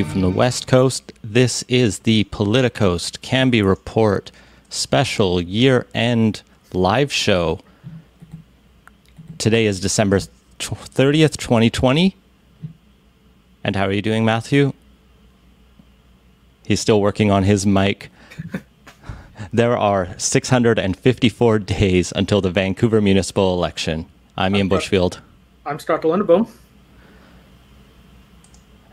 to you from the West Coast, this is the Politicoast Cambie Report special year end live show. Today is December 30th, 2020. And how are you doing, Matthew? He's still working on his mic. there are 654 days until the Vancouver municipal election. I'm Ian Bushfield. I'm Scott Lundebaum.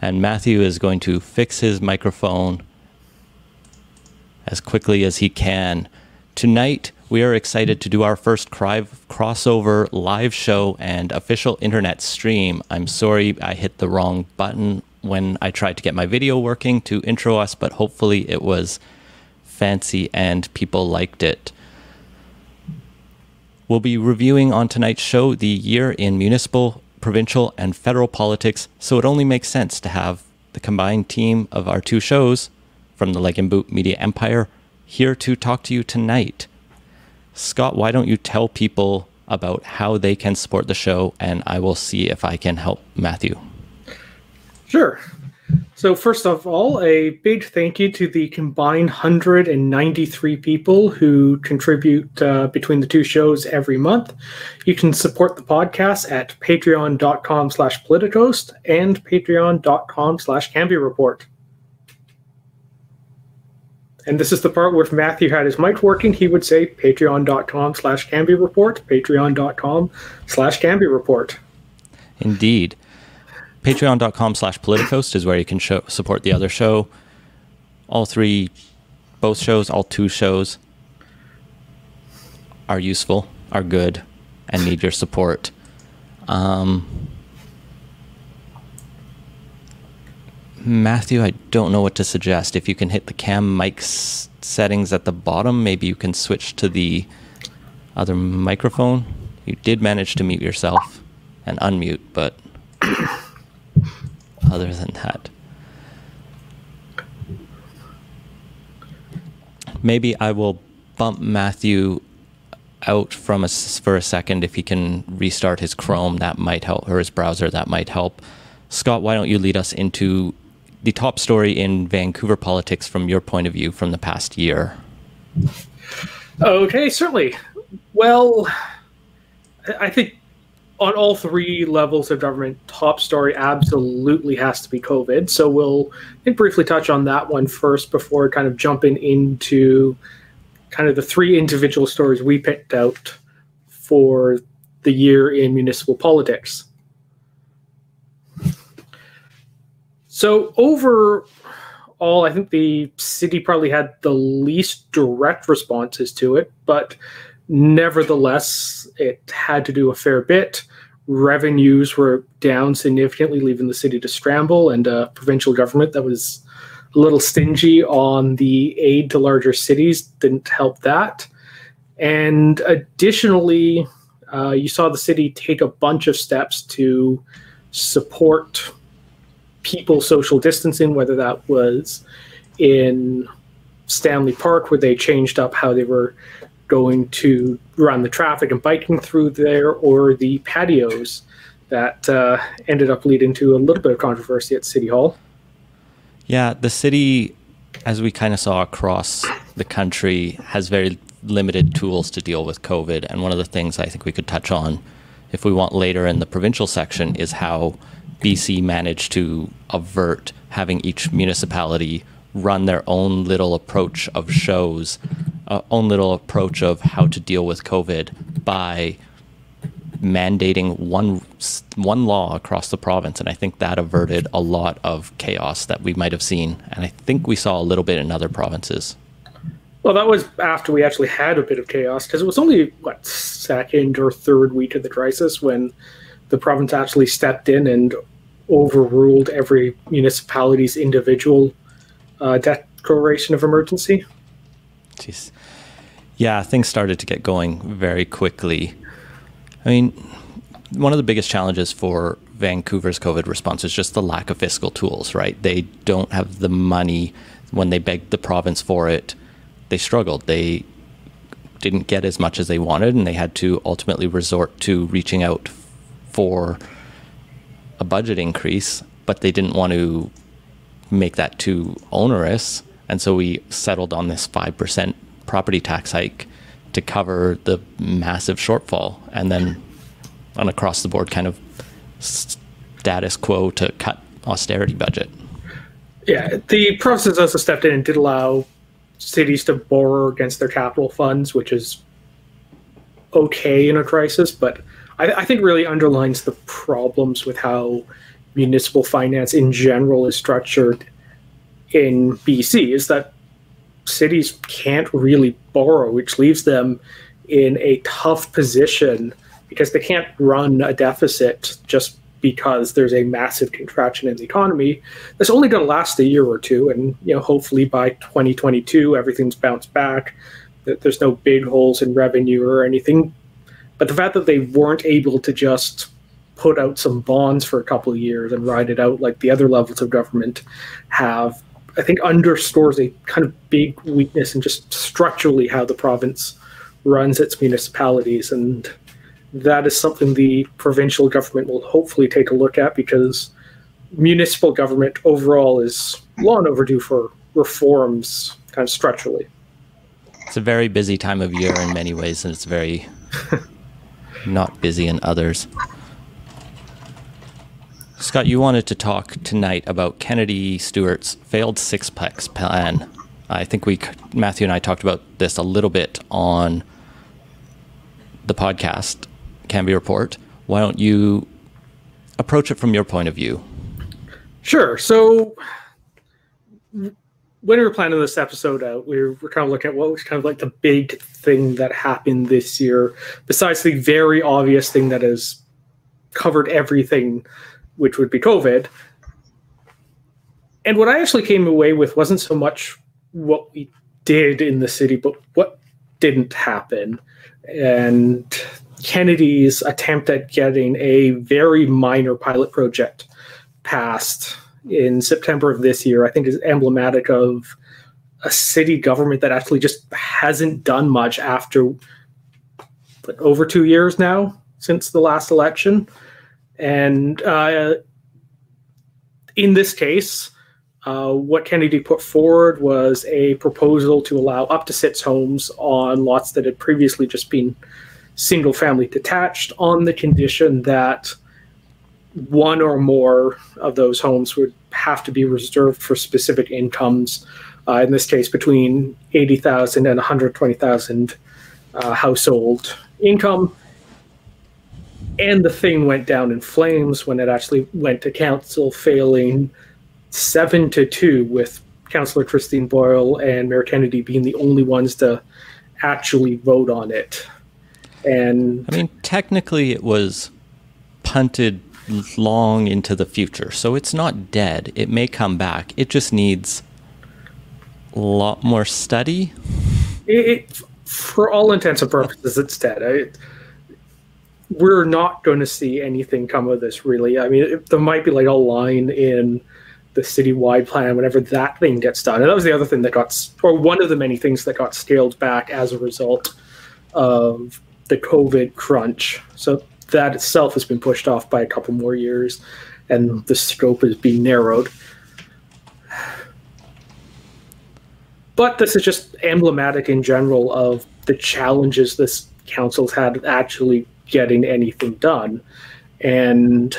And Matthew is going to fix his microphone as quickly as he can. Tonight, we are excited to do our first crossover live show and official internet stream. I'm sorry I hit the wrong button when I tried to get my video working to intro us, but hopefully it was fancy and people liked it. We'll be reviewing on tonight's show the year in municipal, provincial, and federal politics, so it only makes sense to have the combined team of our two shows from the Leg-in-Boot Media Empire here to talk to you tonight. Scott, why don't you tell people about how they can support the show, and I will see if I can help Matthew. Sure. So, first of all, a big thank you to the combined 193 people who contribute uh, between the two shows every month. You can support the podcast at patreon.com slash politicoast and patreon.com slash report. And this is the part where if Matthew had his mic working, he would say patreon.com slash report, patreon.com slash report. Indeed. Patreon.com slash Politicoast is where you can show, support the other show. All three, both shows, all two shows are useful, are good, and need your support. Um, Matthew, I don't know what to suggest. If you can hit the cam mic s- settings at the bottom, maybe you can switch to the other microphone. You did manage to mute yourself and unmute, but other than that, maybe I will bump Matthew out from us for a second if he can restart his Chrome. That might help, or his browser. That might help. Scott, why don't you lead us into the top story in Vancouver politics from your point of view from the past year. Okay, certainly. Well, I think on all three levels of government, top story absolutely has to be COVID. So we'll briefly touch on that one first before kind of jumping into kind of the three individual stories we picked out for the year in municipal politics. So overall, I think the city probably had the least direct responses to it, but nevertheless, it had to do a fair bit. Revenues were down significantly, leaving the city to scramble, and a provincial government that was a little stingy on the aid to larger cities didn't help that. And additionally, uh, you saw the city take a bunch of steps to support people social distancing, whether that was in Stanley Park, where they changed up how they were going to run the traffic and biking through there, or the patios that uh, ended up leading to a little bit of controversy at City Hall. Yeah, the city, as we kind of saw across the country, has very limited tools to deal with COVID. And one of the things I think we could touch on, if we want later in the provincial section, is how BC managed to avert having each municipality run their own little approach of shows, uh, own little approach of how to deal with COVID by mandating one one law across the province, and I think that averted a lot of chaos that we might have seen, and I think we saw a little bit in other provinces. Well, that was after we actually had a bit of chaos because it was only what second or third week of the crisis when the province actually stepped in and overruled every municipality's individual uh, declaration of emergency. Jeez. Yeah, things started to get going very quickly. I mean, one of the biggest challenges for Vancouver's COVID response is just the lack of fiscal tools, right? They don't have the money when they begged the province for it. They struggled. They didn't get as much as they wanted, and they had to ultimately resort to reaching out for a budget increase, but they didn't want to make that too onerous. And so we settled on this 5% property tax hike to cover the massive shortfall. And then an across the board kind of status quo to cut austerity budget. Yeah, the province has also stepped in and did allow cities to borrow against their capital funds, which is okay in a crisis, but I, I think really underlines the problems with how municipal finance in general is structured in BC is that cities can't really borrow, which leaves them in a tough position because they can't run a deficit just because there's a massive contraction in the economy. That's only going to last a year or two and you know hopefully by 2022 everything's bounced back. There's no big holes in revenue or anything. But the fact that they weren't able to just put out some bonds for a couple of years and ride it out like the other levels of government have i think underscores a kind of big weakness in just structurally how the province runs its municipalities and that is something the provincial government will hopefully take a look at because municipal government overall is long overdue for reforms kind of structurally. It's a very busy time of year in many ways, and it's very not busy in others. Scott, you wanted to talk tonight about Kennedy Stewart's failed sixplex plan. I think we, Matthew and I talked about this a little bit on the podcast Cambie Report. Why don't you approach it from your point of view? Sure. So when we were planning this episode out, we were, kind of looking at what was kind of like the big thing that happened this year, besides the very obvious thing that has covered everything, which would be COVID. And what I actually came away with wasn't so much what we did in the city, but what didn't happen. And Kennedy's attempt at getting a very minor pilot project passed in September of this year, I think is emblematic of a city government that actually just hasn't done much after like, over two years now since the last election. And uh, in this case, uh, what Kennedy put forward was a proposal to allow up to six homes on lots that had previously just been single family detached on the condition that one or more of those homes would have to be reserved for specific incomes. Uh, in this case, between 80,000 and 120,000 uh, household income. And the thing went down in flames when it actually went to council, failing seven to two, with Councillor Christine Boyle and Mayor Kennedy being the only ones to actually vote on it. And I mean, technically, it was punted long into the future, so it's not dead. It may come back. It just needs a lot more study. It, it, for all intents and purposes, it's dead. I, we're not going to see anything come of this, really. I mean, it, there might be like a line in the citywide plan whenever that thing gets done. And that was the other thing that got, or one of the many things that got scaled back as a result of the COVID crunch. So that itself has been pushed off by a couple more years, and the scope is being narrowed. But this is just emblematic in general of the challenges this council's had actually getting anything done. And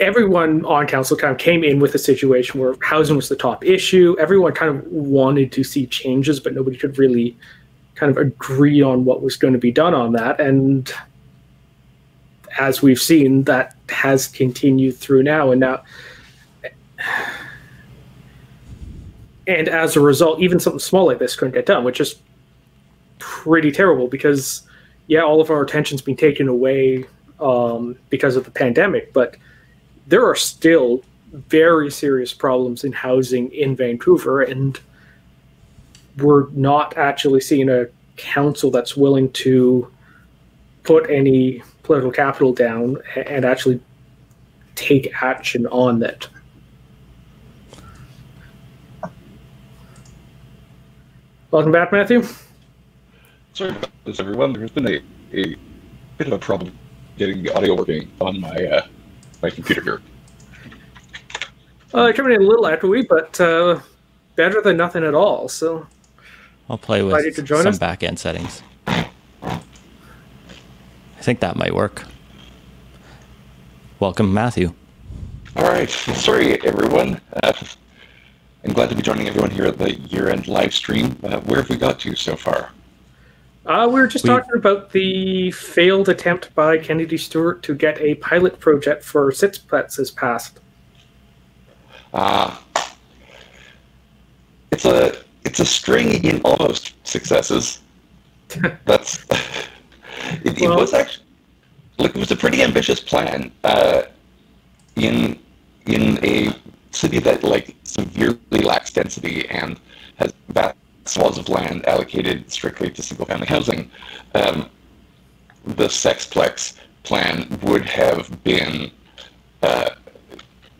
everyone on council kind of came in with a situation where housing was the top issue. Everyone kind of wanted to see changes, but nobody could really kind of agree on what was going to be done on that. And as we've seen, that has continued through now. And now, and as a result, even something small like this couldn't get done, which is pretty terrible because, yeah, all of our attention's been taken away um, because of the pandemic, but there are still very serious problems in housing in Vancouver. And we're not actually seeing a council that's willing to put any political capital down and actually take action on that. Welcome back, Matthew. Sorry about this, everyone. There's been a, a bit of a problem getting the audio working on my uh, my computer here. Uh, coming in a little echoey, but uh, better than nothing at all. So I'll play with to join some us? back end settings. I think that might work. Welcome, Matthew. All right. Sorry, everyone. Uh, I'm glad to be joining everyone here at the year-end live stream. Uh, where have we got to so far? Uh, we were just We- talking about the failed attempt by Kennedy Stewart to get a pilot project for sixplex has passed. Uh, it's a it's a string in almost successes. That's it, it was actually like it was a pretty ambitious plan uh, in in a city that like severely lacks density and has vast swaths of land allocated strictly to single family housing. Um, the sixplex plan would have been uh,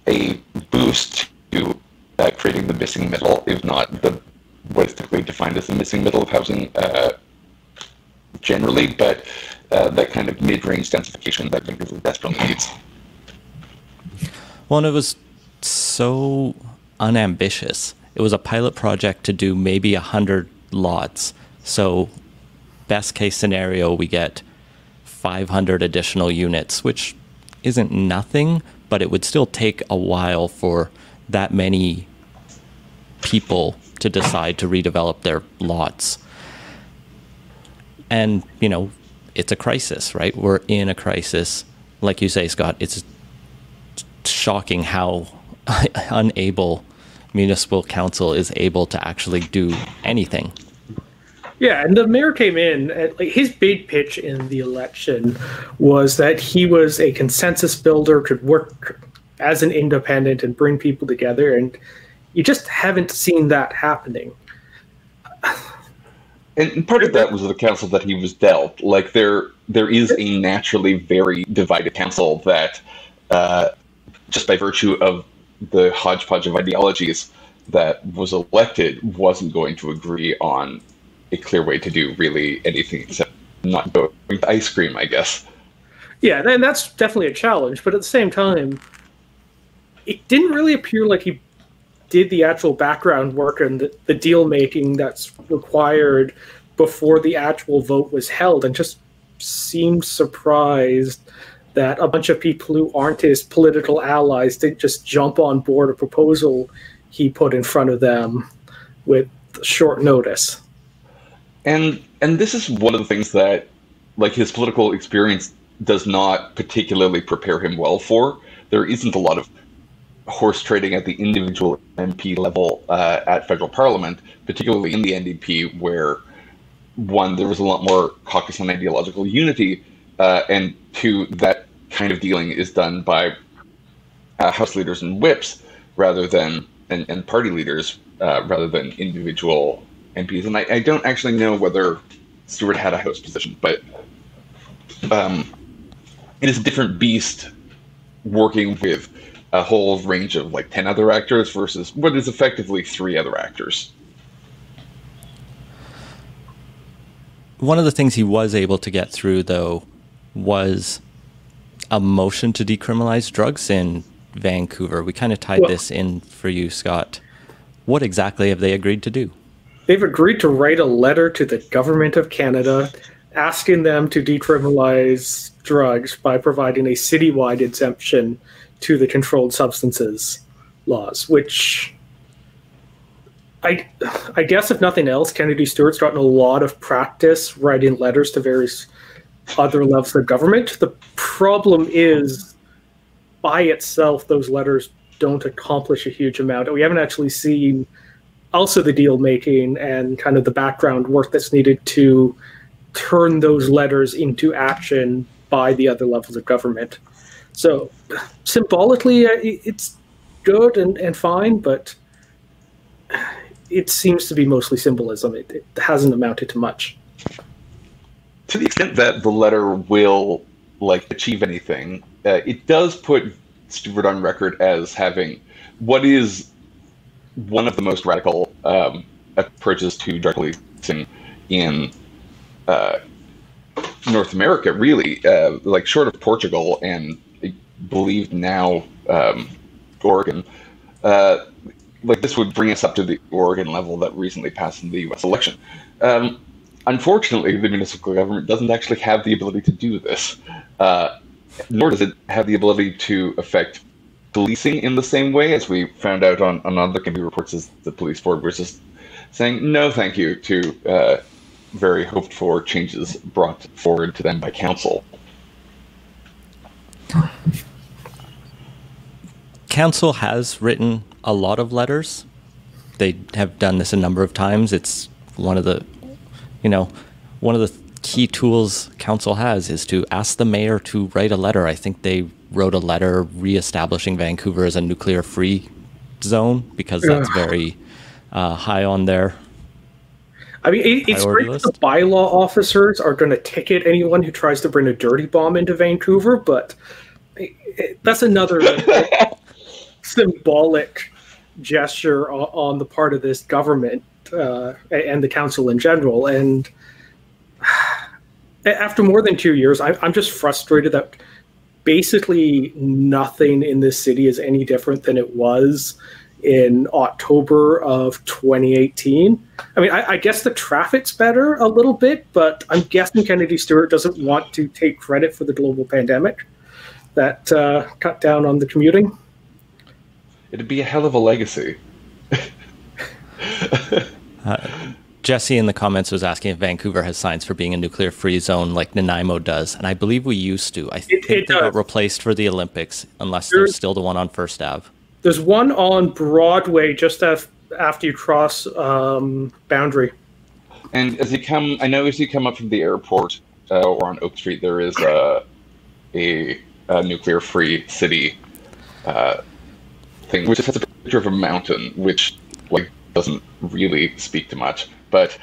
a boost to uh, creating the missing middle, if not the what is typically defined as the missing middle of housing uh, generally, but uh, that kind of mid-range densification that Vancouver desperately needs. Well, it was so unambitious. It was a pilot project to do maybe a hundred lots. So, best case scenario, we get 500 additional units, which isn't nothing, but it would still take a while for that many people to decide to redevelop their lots. And, you know, it's a crisis, right? We're in a crisis. Like you say, Scott, it's shocking how unable municipal council is able to actually do anything. Yeah, and the mayor came in. At, like, his big pitch in the election was that he was a consensus builder, could work as an independent and bring people together, and you just haven't seen that happening. And part of that was the council that he was dealt. Like there, there is a naturally very divided council that, uh, just by virtue of the hodgepodge of ideologies that was elected, wasn't going to agree on a clear way to do really anything except not go with ice cream, I guess. Yeah, and that's definitely a challenge, but at the same time, it didn't really appear like he did the actual background work and the, the deal making that's required before the actual vote was held, and just seemed surprised that a bunch of people who aren't his political allies didn't just jump on board a proposal he put in front of them with short notice. and and this is one of the things that like his political experience does not particularly prepare him well for there isn't a lot of horse trading at the individual mp level uh, at federal parliament particularly in the ndp where one there was a lot more caucus and ideological unity uh, and two that kind of dealing is done by uh, house leaders and whips rather than and, and party leaders uh, rather than individual MPs. And I, I don't actually know whether Stewart had a house position, but um, it is a different beast working with a whole range of like 10 other actors versus what is effectively three other actors. One of the things he was able to get through, though, was a motion to decriminalize drugs in Vancouver. We kind of tied Well- this in for you, Scott. What exactly have they agreed to do? They've agreed to write a letter to the government of Canada asking them to decriminalize drugs by providing a citywide exemption to the controlled substances laws, which I I guess if nothing else, Kennedy Stewart's gotten a lot of practice writing letters to various other levels of government. The problem is by itself those letters don't accomplish a huge amount. We haven't actually seen also the deal making and kind of the background work that's needed to turn those letters into action by the other levels of government. So symbolically, uh, it's good and, and fine, but it seems to be mostly symbolism. It, it hasn't amounted to much. To the extent that the letter will like achieve anything, uh, it does put Stewart on record as having what is one of the most radical um, approaches to drug policing in uh, North America, really, uh, like short of Portugal and I believe now um, Oregon. Uh, like this would bring us up to the Oregon level that recently passed in the U.S. election. Um, unfortunately, the municipal government doesn't actually have the ability to do this, uh, nor does it have the ability to affect policing in the same way as we found out on, on other committee reports as the police board was just saying no thank you to uh, very hoped for changes brought forward to them by council. Council has written a lot of letters. They have done this a number of times. It's one of the, you know, one of the key tools council has is to ask the mayor to write a letter. I think they wrote a letter reestablishing Vancouver as a nuclear free zone because that's very uh, high on their I mean, it, it's great that the bylaw officers are going to ticket anyone who tries to bring a dirty bomb into Vancouver, but it- that's another symbolic gesture on, on the part of this government uh, and the council in general. And after more than two years, I, I'm just frustrated that basically nothing in this city is any different than it was in October of 2018. I mean, I, I guess the traffic's better a little bit, but I'm guessing Kennedy Stewart doesn't want to take credit for the global pandemic that uh, cut down on the commuting. It'd be a hell of a legacy. Jesse in the comments was asking if Vancouver has signs for being a nuclear free zone like Nanaimo does, and I believe we used to. I think it they got replaced for the Olympics, unless There's- there's still the one on First Ave. There's one on Broadway just af- after you cross um, boundary. And as you come, I know as you come up from the airport uh, or on Oak Street, there is a a, a nuclear-free city uh, thing, which has a picture of a mountain, which like doesn't really speak to much. But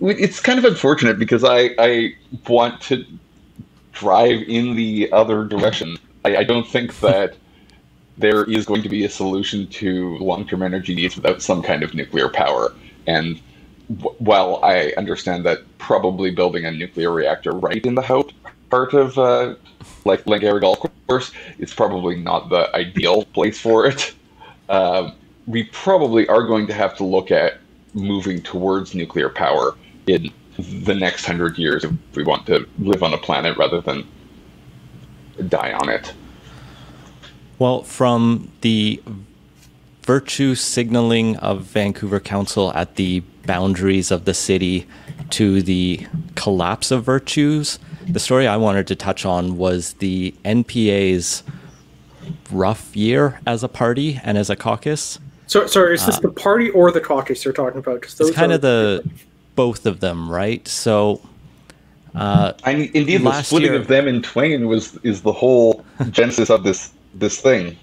it's kind of unfortunate because I I want to drive in the other direction. I, I don't think that there is going to be a solution to long-term energy needs without some kind of nuclear power. And w- while I understand that probably building a nuclear reactor right in the hout part of uh, like Langara Golf Course is probably not the ideal place for it. Um, we probably are going to have to look at moving towards nuclear power in the next hundred years if we want to live on a planet rather than die on it. Well, from the virtue signaling of Vancouver Council at the boundaries of the city to the collapse of virtues, the story I wanted to touch on was the NPA's rough year as a party and as a caucus. So, sorry, is this the party or the caucus you're talking about? 'Cause those It's kind are- of the both of them, right? So I mean, indeed, the Last splitting year- of them in twain was is the whole genesis of this this thing.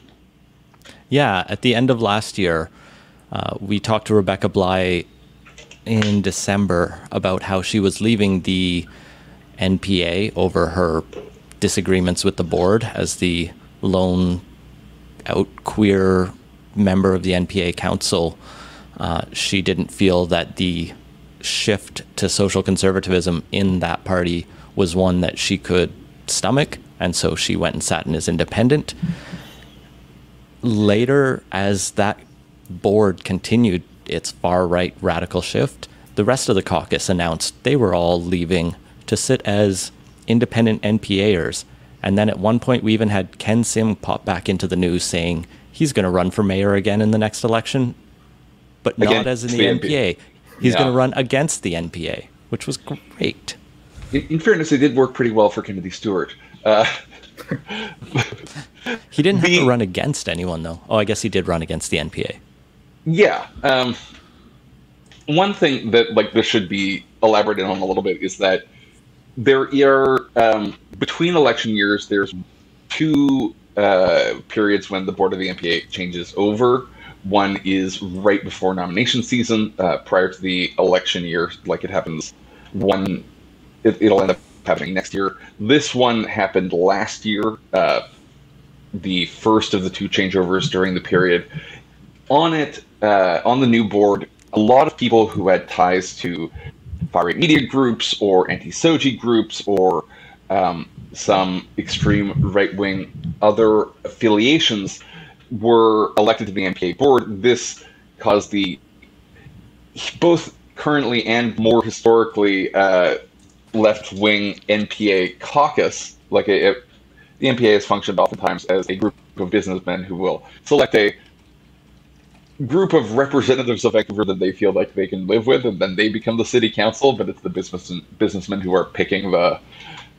Yeah, at the end of last year, uh, we talked to Rebecca Bligh in December about how she was leaving the NPA over her disagreements with the board as the lone out queer member of the NPA council. Uh, she didn't feel that the shift to social conservatism in that party was one that she could stomach, and so she went and sat in as independent later, as that board continued its far right radical shift, the rest of the caucus announced they were all leaving to sit as independent NPAers. And then at one point, we even had Ken Sim pop back into the news saying he's going to run for mayor again in the next election, but not as in the, the NPA. He's Yeah. going to run against the NPA, which was great. In, in fairness, it did work pretty well for Kennedy Stewart. Uh, He didn't have The- to run against anyone, though. Oh, I guess he did run against the NPA. yeah. Um, one thing that like this should be elaborated on a little bit is that there are um, between election years. There's two uh, periods when the board of the NPA changes over. One is right before nomination season, uh, prior to the election year, like it happens one it, will end up happening next year. This one happened last year, uh, the first of the two changeovers during the period. On it, uh, on the new board, a lot of people who had ties to far right media groups or anti SOGI groups or um, some extreme right wing other affiliations were elected to the NPA board. This caused the both currently and more historically uh, left wing NPA caucus, like the NPA has functioned oftentimes as a group of businessmen who will select a group of representatives of Vancouver that they feel like they can live with, and then they become the city council. But it's the business businessmen who are picking the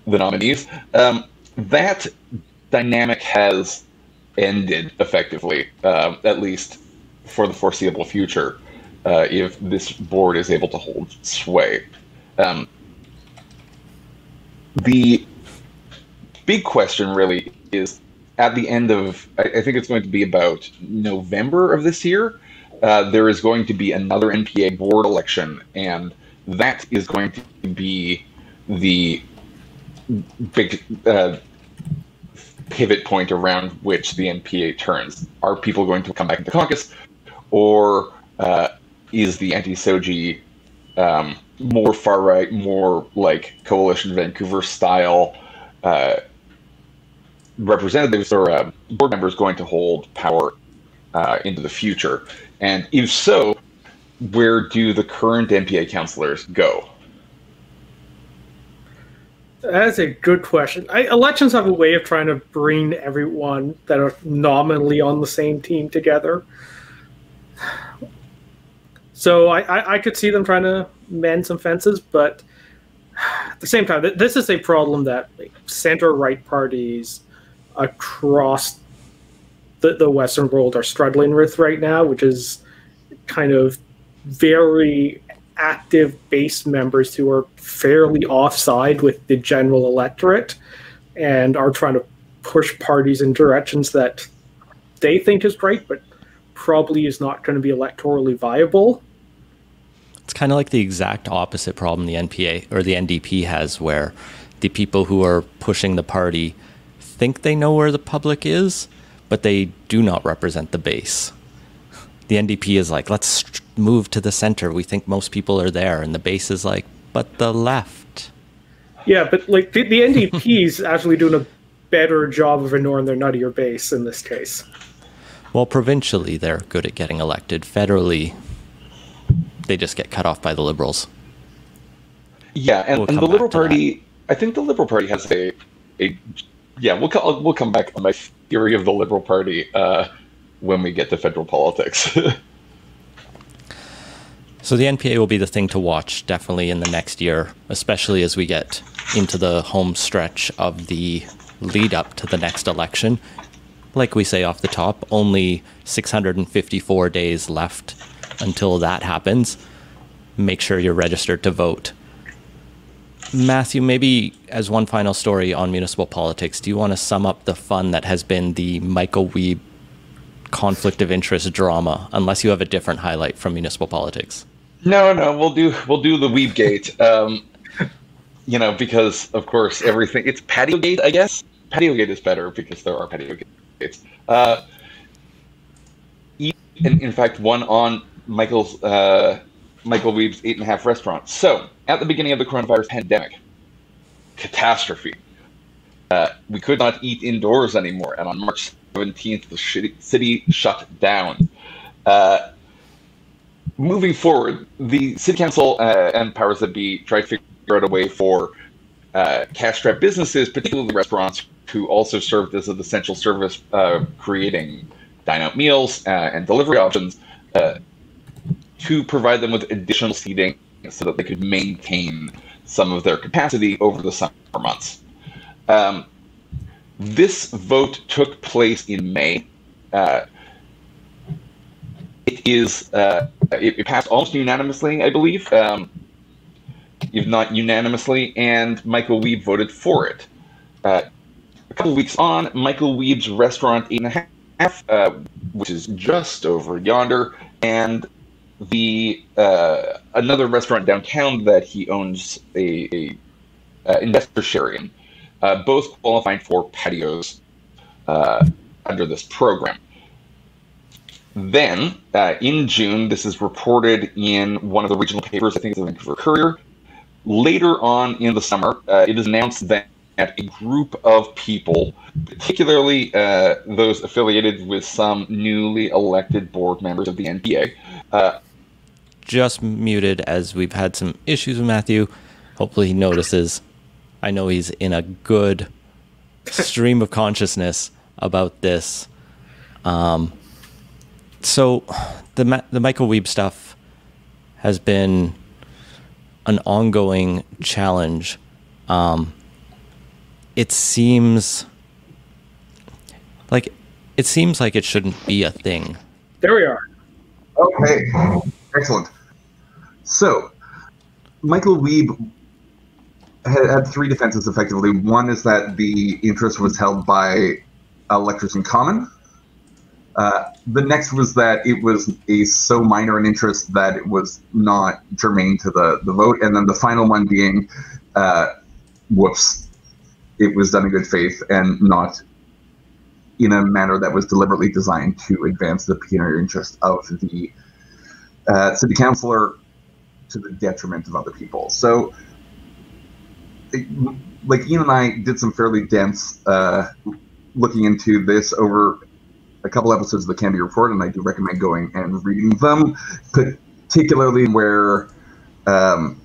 the nominees. Um, that dynamic has ended effectively, uh, at least for the foreseeable future, uh, if this board is able to hold sway. Um, the big question really is at the end of, I, I think it's going to be about November of this year, uh, there is going to be another NPA board election, and that is going to be the big uh, pivot point around which the NPA turns. Are people going to come back into caucus, or uh, is the anti-SOGI um, more far right, more like coalition Vancouver style uh, representatives or uh, board members going to hold power uh, into the future? And if so, where do the current NPA councillors go? That's a good question. I, elections have a way of trying to bring everyone that are nominally on the same team together. So I, I, I could see them trying to mend some fences, but at the same time, this is a problem that like, center right parties across the, the Western world are struggling with right now, which is kind of very active base members who are fairly offside with the general electorate and are trying to push parties in directions that they think is right, but probably is not going to be electorally viable. It's kind of like the exact opposite problem the NPA or the NDP has, where the people who are pushing the party think they know where the public is, but they do not represent the base. The NDP is like, let's move to the center. We think most people are there. And the base is like, but the left. Yeah, but like the, the NDP is actually doing a better job of ignoring their nuttier base in this case. Well, provincially, they're good at getting elected. Federally, they just get cut off by the liberals. Yeah, and, we'll and the Liberal Party, I think the Liberal Party has a, a yeah, we'll, we'll come back on my theory of the Liberal Party uh, when we get to federal politics. So the NPA will be the thing to watch definitely in the next year, especially as we get into the home stretch of the lead up to the next election. Like we say off the top, only 654 days left until that happens. Make sure you're registered to vote. Matthew, maybe as one final story on municipal politics, do you want to sum up the fun that has been the Michael Wiebe conflict of interest drama, unless you have a different highlight from municipal politics? No, no, we'll do we'll do the Wiebe Gate. Um, you know, because of course everything it's patio gate, I guess. Patio gate is better because there are patio gates. Uh, in, in fact, one on Michael's uh, Michael Wiebe's eight and a half restaurant. So at the beginning of the coronavirus pandemic, catastrophe. Uh, we could not eat indoors anymore, and on March 17th, the city shut down. Uh, moving forward, the city council uh, and powers that be try to figure out a way for uh, cash-strapped businesses, particularly restaurants, who also served as an essential service, uh, creating dine-out meals uh, and delivery options, uh, to provide them with additional seating so that they could maintain some of their capacity over the summer months. Um, this vote took place in May. Uh, it is uh, it, it, passed almost unanimously, I believe, um, if not unanimously, and Michael Wiebe voted for it. Uh, a couple weeks on, Michael Wiebe's restaurant Eight and a Half, uh, which is just over yonder, and the uh, another restaurant downtown that he owns a, a uh, investor sharing, uh, both qualifying for patios uh, under this program. Then, uh, in June, this is reported in one of the regional papers, I think it's the Vancouver Courier. Later on in the summer, uh, it is announced that a group of people, particularly uh, those affiliated with some newly elected board members of the NPA, uh, just muted as we've had some issues with Matthew. Hopefully, he notices. I know he's in a good stream of consciousness about this. Um, so, the the Michael Wiebe stuff has been an ongoing challenge. Um, it seems like it seems like it shouldn't be a thing. There we are. Okay, excellent. So, Michael Wiebe had, had three defenses effectively. One is that the interest was held by electors in common. Uh, the next was that it was a so minor an interest that it was not germane to the, the vote. And then the final one being, uh, whoops, it was done in good faith and not in a manner that was deliberately designed to advance the pecuniary interest of the uh, city councilor to the detriment of other people. So, like Ian and I did some fairly dense uh, looking into this over a couple episodes of the Cambie Report, and I do recommend going and reading them, particularly where um,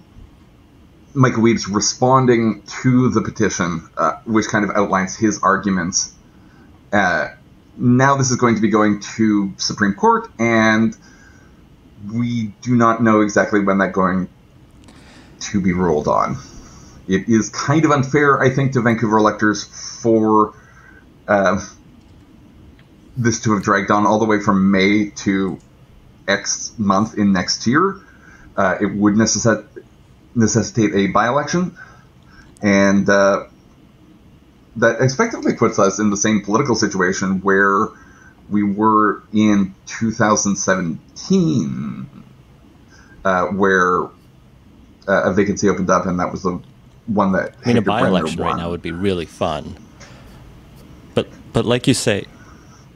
Michael Wiebe's responding to the petition, uh, which kind of outlines his arguments. Uh, now this is going to be going to Supreme Court, and we do not know exactly when that's going to be ruled on. It is kind of unfair, I think, to Vancouver electors for uh, this to have dragged on all the way from May to X month in next year. Uh, it would necessitate necessitate a by-election, and uh, that effectively puts us in the same political situation where we were in 2017, uh, where uh, a vacancy opened up, and that was the one that. I mean, a by-election right now would be really fun. But but like you say,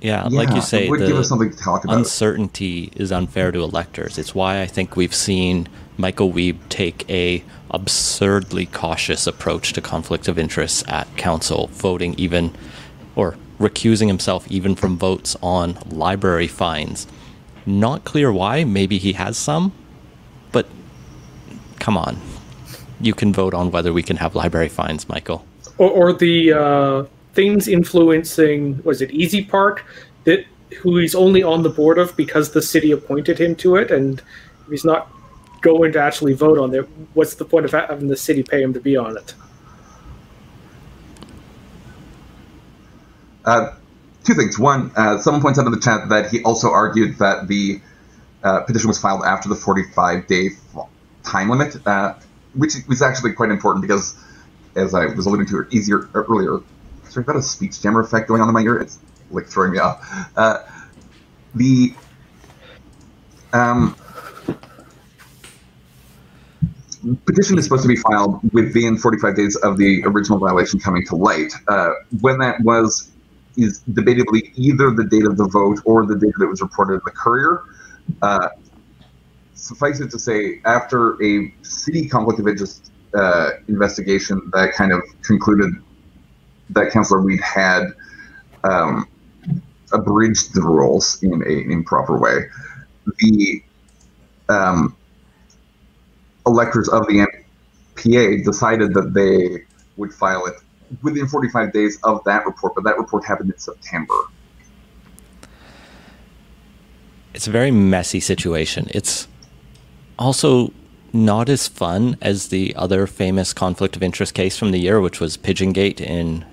yeah, yeah like you say, would the uncertainty is unfair to electors. It's why I think we've seen Michael Wiebe take a absurdly cautious approach to conflict of interests at council, voting even or recusing himself even from votes on library fines. Not clear why. Maybe he has some, but come on. You can vote on whether we can have library fines, Michael. Or, or the uh, things influencing, was it Easy Park, that who he's only on the board of because the city appointed him to it, and he's not going to actually vote on it. What's the point of having the city pay him to be on it? Uh, two things. One, uh, someone points out in the chat that he also argued that the uh, petition was filed after the 45 day time limit, uh, which was actually quite important because, as I was alluding to earlier, sorry, I've got a speech jammer effect going on in my ear. It's like throwing me off. Uh, the um, petition is supposed to be filed within 45 days of the original violation coming to light. Uh, when that was is debatably either the date of the vote or the date that it was reported in the Courier. Uh, suffice it to say, after a city conflict of interest uh, investigation that kind of concluded that Councillor Wiebe had um, abridged the rules in an improper way, the um, electors of the NPA decided that they would file it within 45 days of that report, but that report happened in September. It's a very messy situation. It's also not as fun as the other famous conflict of interest case from the year, which was Pigeongate in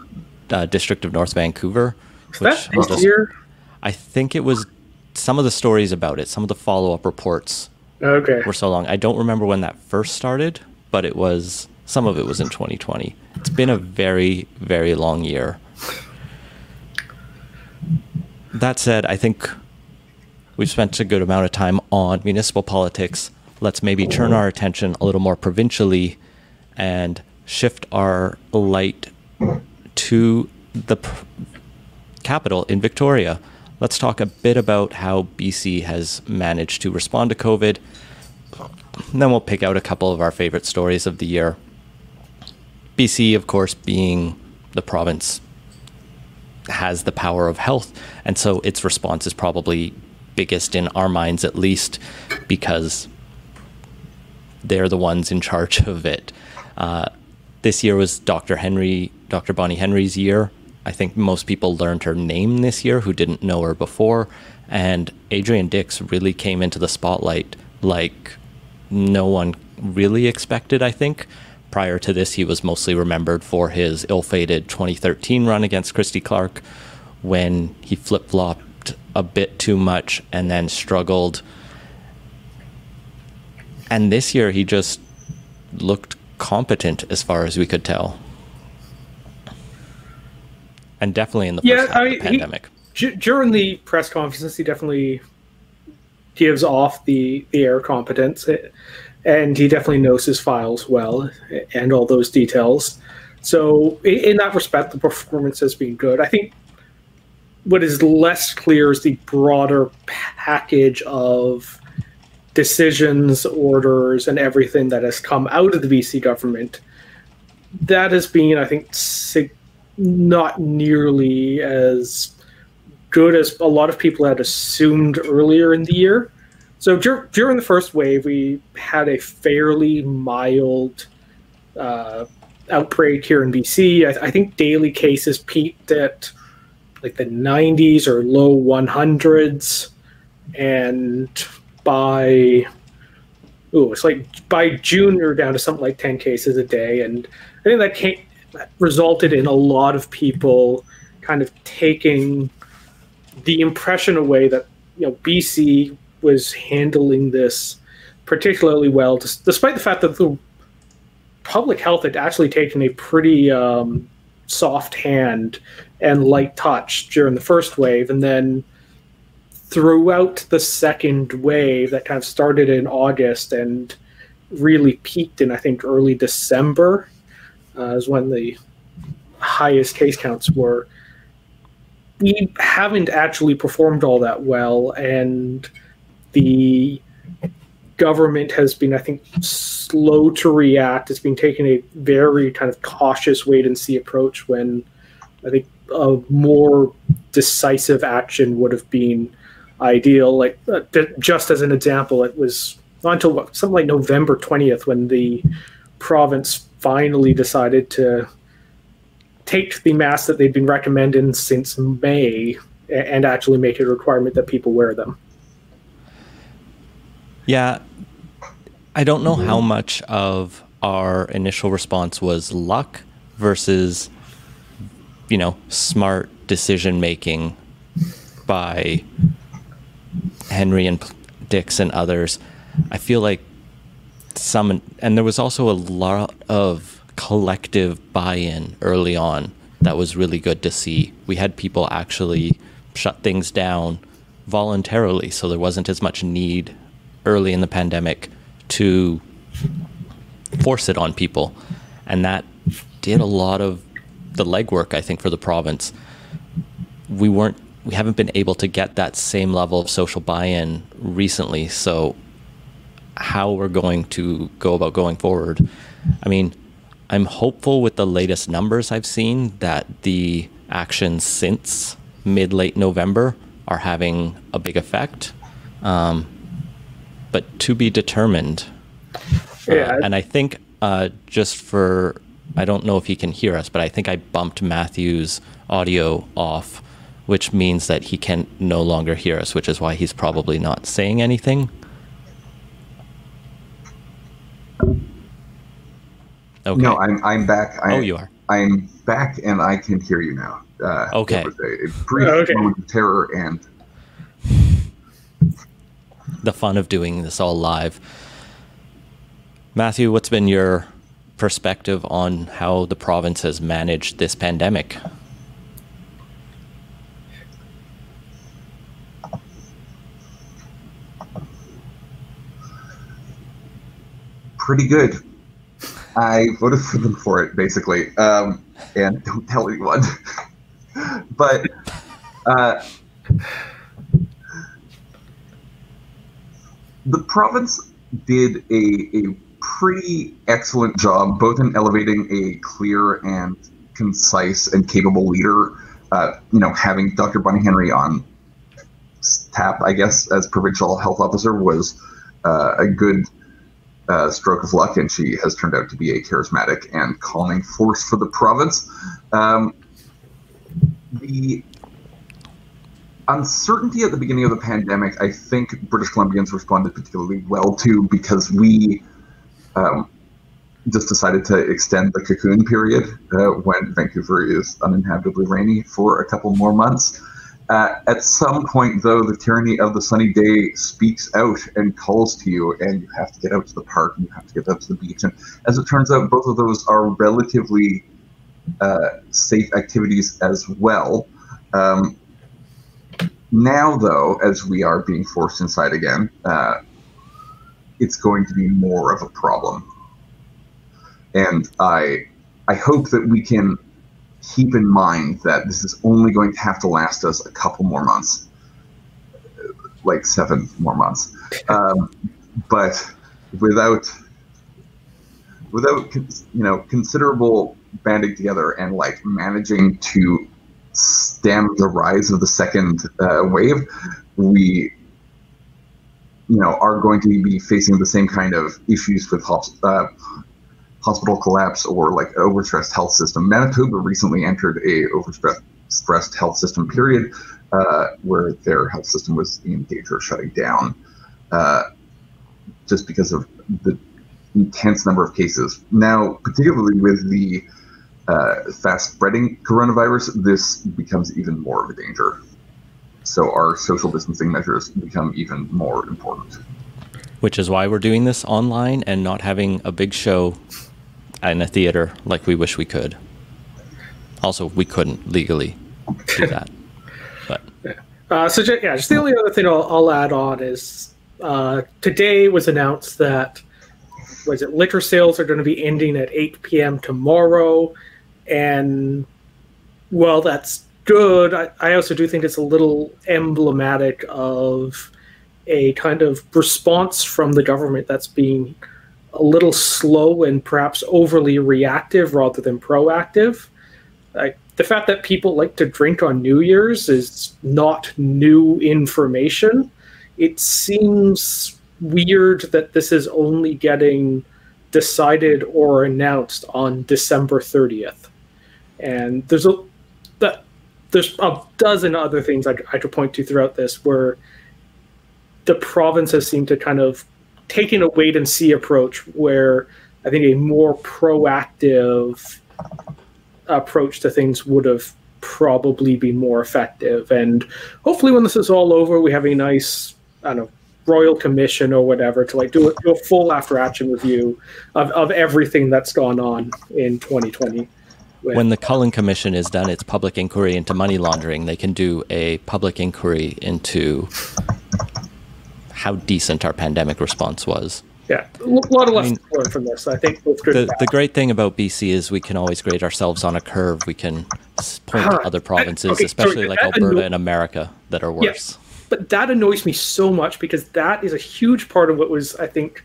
uh, District of North Vancouver. Which that just, year? I think it was some of the stories about it, some of the follow up reports okay. were so long. I don't remember when that first started, but it was some of it was in 2020. It's been a very, very long year. That said, I think we've spent a good amount of time on municipal politics. Let's maybe turn our attention a little more provincially and shift our light to the capital in Victoria. Let's talk a bit about how BC has managed to respond to COVID. And then we'll pick out a couple of our favorite stories of the year. BC, of course, being the province has the power of health, and so its response is probably biggest in our minds, at least, because they're the ones in charge of it. Uh, this year was Dr. Henry, Dr. Bonnie Henry's year. I think most people learned her name this year who didn't know her before, and Adrian Dix really came into the spotlight like no one really expected. I think prior to this, he was mostly remembered for his ill fated 2013 run against Christy Clark when he flip flopped a bit too much and then struggled. And this year, he just looked competent as far as we could tell. And definitely in the Yeah, first I- he- pandemic. D- during the press conferences, he definitely gives off the the air competence, eh, and he definitely knows his files well eh, and all those details. So, in that respect, the performance has been good. I think what is less clear is the broader package of decisions, orders, and everything that has come out of the BC government. That has been, I think, sig- not nearly as good as a lot of people had assumed earlier in the year. So dur- during the first wave, we had a fairly mild uh, outbreak here in BC. I, I think daily cases peaked at like the 90s or low 100s, and by oh, it's like by June we were down to something like 10 cases a day, and I think that came, that resulted in a lot of people kind of taking the impression away that you know BC was handling this particularly well, despite the fact that the public health had actually taken a pretty um, soft hand and light touch during the first wave, and then throughout the second wave that kind of started in August and really peaked in I think early December uh, is when the highest case counts were we haven't actually performed all that well, and the government has been, I think, slow to react. It's been taking a very kind of cautious wait and see approach when I think a more decisive action would have been ideal. Like, uh, just as an example, it was not until what, something like November 20th when the province finally decided to take the masks that they've been recommending since May and actually make it a requirement that people wear them. Yeah. I don't know mm-hmm. how much of our initial response was luck versus, you know, smart decision making by Henry and Dix and others. I feel like some, and there was also a lot of collective buy in early on that was really good to see. We had people actually shut things down voluntarily, so there wasn't as much need early in the pandemic to force it on people. And that did a lot of the legwork, I think, for the province. We weren't, we haven't been able to get that same level of social buy in recently. So, how we're going to go about going forward. I mean, I'm hopeful with the latest numbers I've seen that the actions since mid late November are having a big effect. Um, but to be determined. Uh, Yeah. and I think uh, just for, I don't know if he can hear us, but I think I bumped Matthew's audio off, which means that he can no longer hear us, which is why he's probably not saying anything. Okay. No, I'm I'm back. I, Oh, you are. I'm back, and I can hear you now. Uh, Okay. It was a, a brief Oh, okay. moment of terror, and the fun of doing this all live. Matthew, what's been your perspective on how the province has managed this pandemic? Pretty good. I voted for them for it, basically. Um, and don't tell anyone. but uh, the province did a, a pretty excellent job, both in elevating a clear and concise and capable leader. Uh, you know, having Dr. Bonnie Henry on tap, I guess, as provincial health officer was uh, a good uh, stroke of luck, and she has turned out to be a charismatic and calming force for the province. Um, the uncertainty at the beginning of the pandemic, I think British Columbians responded particularly well to because we um, just decided to extend the cocoon period uh, when Vancouver is uninhabitably rainy for a couple more months. At some point, though, the tyranny of the sunny day speaks out and calls to you, and you have to get out to the park and you have to get out to the beach. And as it turns out, both of those are relatively uh, safe activities as well. Um, now, though, as we are being forced inside again, uh, it's going to be more of a problem. And I, I hope that we can keep in mind that this is only going to have to last us a couple more months, like seven more months. Um, but without, without you know considerable banding together and like managing to stem the rise of the second uh, wave, we you know are going to be facing the same kind of issues with uh, hospital collapse or like overstressed health system. Manitoba recently entered a overstressed health system period uh, where their health system was in danger of shutting down uh, just because of the intense number of cases. Now, particularly with the uh, fast spreading coronavirus, this becomes even more of a danger. So our social distancing measures become even more important. Which is why we're doing this online and not having a big show in a theater like we wish we could. Also, we couldn't legally do that. But uh, so just, yeah, just the only other thing I'll, I'll add on is uh, today was announced that was it liquor sales are going to be ending at 8 p.m. tomorrow, and well, that's good. I, I also do think it's a little emblematic of a kind of response from the government that's being a little slow and perhaps overly reactive rather than proactive. Like the fact that people like to drink on New Year's is not new information. It seems weird that this is only getting decided or announced on December 30th. And there's a that there's a dozen other things I, I could point to throughout this where the provinces seemed to kind of taking a wait and see approach where I think a more proactive approach to things would have probably been more effective. And hopefully, when this is all over, we have a nice, I don't know, royal commission or whatever to like do a, do a full after action review of, of everything that's gone on in 2020. When the Cullen Commission is done its public inquiry into money laundering, they can do a public inquiry into how decent our pandemic response was. Yeah, a lot of lessons I mean, learned from this. I think the, the great thing about BC is we can always grade ourselves on a curve. We can point to other provinces, I, okay, especially sorry, like Alberta anno- and America, that are worse. Yeah, but that annoys me so much because that is a huge part of what was, I think,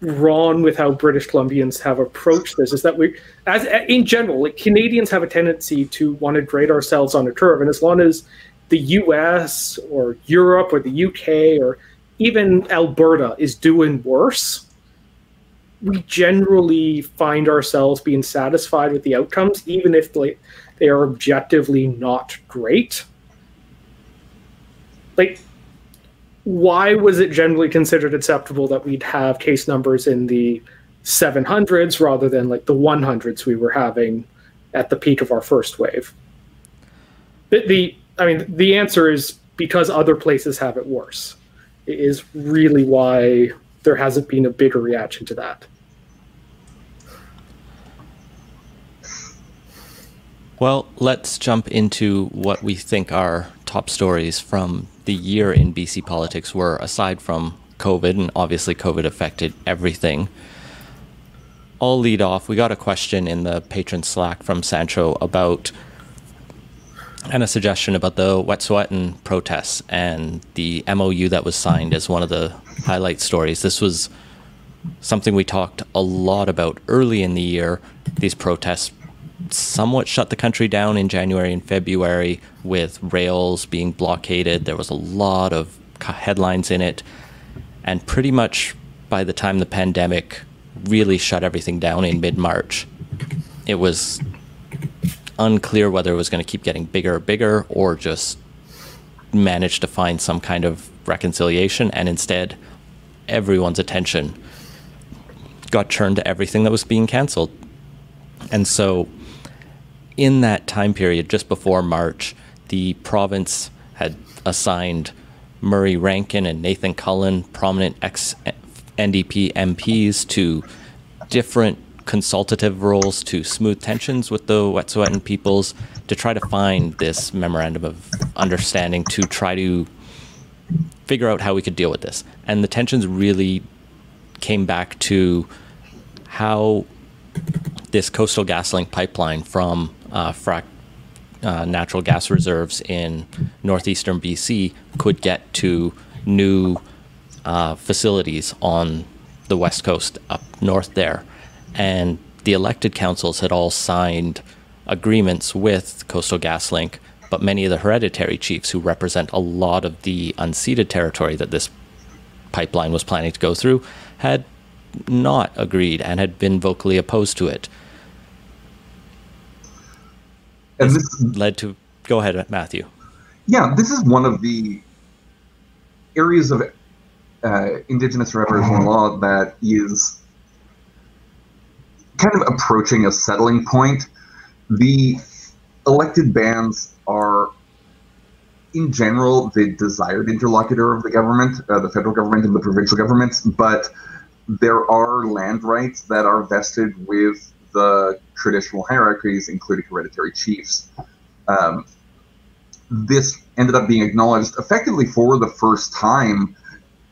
wrong with how British Columbians have approached this. Is that we, as in general, like Canadians have a tendency to want to grade ourselves on a curve, and as long as the U.S. or Europe or the U.K. or even Alberta is doing worse, we generally find ourselves being satisfied with the outcomes, even if they, are objectively not great. Like, why was it generally considered acceptable that we'd have case numbers in the 700s rather than like the 100s we were having at the peak of our first wave? The, the I mean, the answer is because other places have it worse is really why there hasn't been a bigger reaction to that. Well, let's jump into what we think our top stories from the year in BC politics were, aside from COVID, and obviously COVID affected everything. I'll lead off. We got a question in the Patreon Slack from Sancho about and a suggestion about the Wet Wet'suwet'en protests and the MOU that was signed as one of the highlight stories. This was something we talked a lot about early in the year. These protests somewhat shut the country down in January and February with rails being blockaded. There was a lot of headlines in it. And pretty much by the time the pandemic really shut everything down in mid March, it was unclear whether it was going to keep getting bigger or bigger or just manage to find some kind of reconciliation. And instead, everyone's attention got turned to everything that was being canceled. And so, in that time period, just before March, the province had assigned Murray Rankin and Nathan Cullen, prominent ex NDP MPs, to different consultative roles to smooth tensions with the Wet'suwet'en peoples to try to find this memorandum of understanding to try to figure out how we could deal with this. And the tensions really came back to how this coastal GasLink pipeline from uh, frac uh, natural gas reserves in northeastern BC could get to new uh, facilities on the west coast up north there and the elected councils had all signed agreements with Coastal GasLink, but many of the hereditary chiefs who represent a lot of the unceded territory that this pipeline was planning to go through had not agreed and had been vocally opposed to it. And this, this led to go ahead, Matthew. Yeah, this is one of the areas of uh, Indigenous Reversion law that is kind of approaching a settling point. The elected bands are, in general, the desired interlocutor of the government, uh, the federal government and the provincial governments, but there are land rights that are vested with the traditional hierarchies, including hereditary chiefs. Um, this ended up being acknowledged effectively for the first time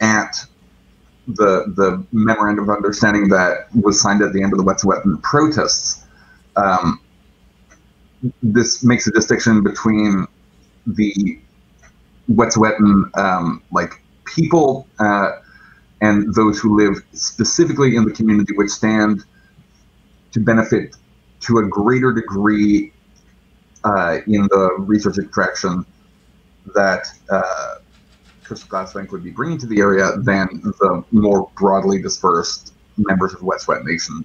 at the the memorandum of understanding that was signed at the end of the Wet'suwet'en protests. Um, this makes a distinction between the Wet'suwet'en um, like people uh, and those who live specifically in the community, which stand to benefit to a greater degree uh, in the resource extraction that uh, Coastal GasLink would be bringing to the area than the more broadly dispersed members of Wet'suwet'en Nation.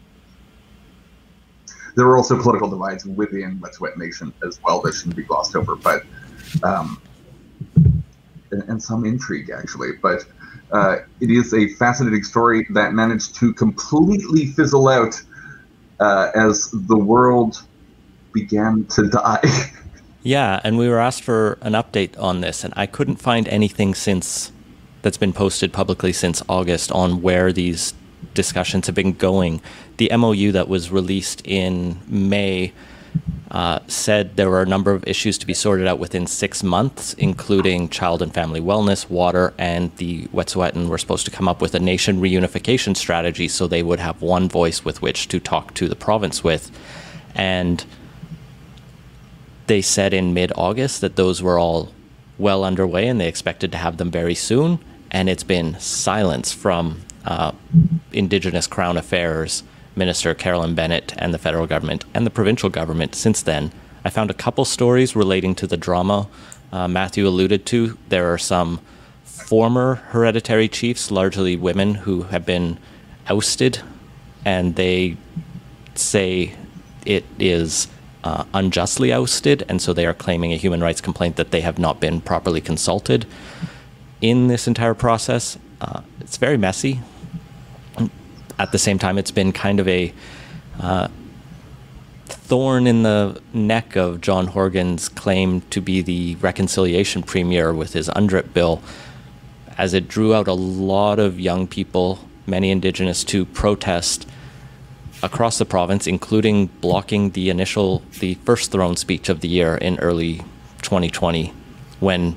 There are also political divides within Wet'suwet'en Nation as well that shouldn't be glossed over, but um, and, and, some intrigue actually. But uh, it is a fascinating story that managed to completely fizzle out uh, as the world began to die. Yeah, and we were asked for an update on this, and I couldn't find anything since that's been posted publicly since August on where these discussions have been going. The MOU that was released in May uh, said there were a number of issues to be sorted out within six months, including child and family wellness, water, and the Wet'suwet'en were supposed to come up with a nation reunification strategy so they would have one voice with which to talk to the province with. And they said in mid August that those were all well underway and they expected to have them very soon. And it's been silence from uh, Indigenous Crown Affairs Minister Carolyn Bennett and the federal government and the provincial government since then. I found a couple stories relating to the drama uh, Matthew alluded to. There are some former hereditary chiefs, largely women, who have been ousted, and they say it is uh, unjustly ousted, and so they are claiming a human rights complaint that they have not been properly consulted in this entire process. Uh, it's very messy. At the same time, it's been kind of a uh, thorn in the neck of John Horgan's claim to be the reconciliation premier with his UNDRIP bill, as it drew out a lot of young people, many Indigenous, to protest across the province, including blocking the initial, the first throne speech of the year in early 2020, when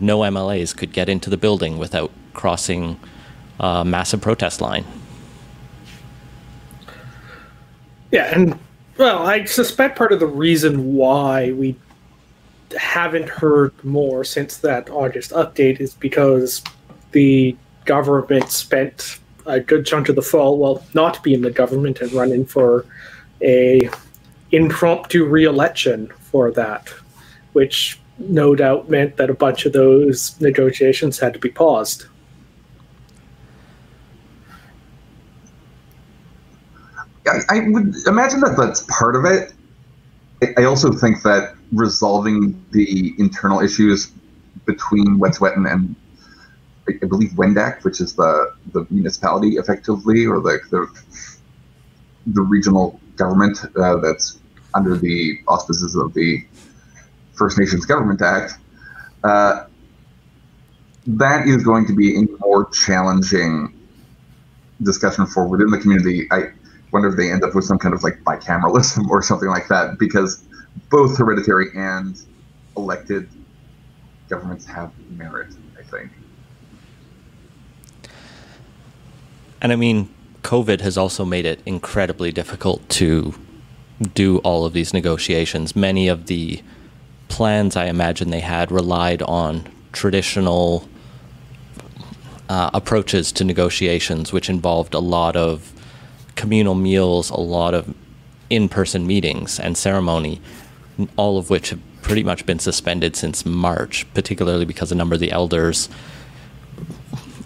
no MLAs could get into the building without crossing a massive protest line. Yeah, and well, I suspect part of the reason why we haven't heard more since that August update is because the government spent a good chunk of the fall, well, not be in the government and running for a impromptu re-election for that, which no doubt meant that a bunch of those negotiations had to be paused. I, I would imagine that that's part of it. I also think that resolving the internal issues between Wet'suwet'en and I believe Wendat, which is the, the municipality effectively, or the the, the regional government uh, that's under the auspices of the First Nations Government Act, uh, that is going to be a more challenging discussion for within the community. I wonder if they end up with some kind of like bicameralism or something like that, because both hereditary and elected governments have merit, I think. And I mean, COVID has also made it incredibly difficult to do all of these negotiations. Many of the plans I imagine they had relied on traditional uh, approaches to negotiations, which involved a lot of communal meals, a lot of in person meetings and ceremony, all of which have pretty much been suspended since March, particularly because a number of the elders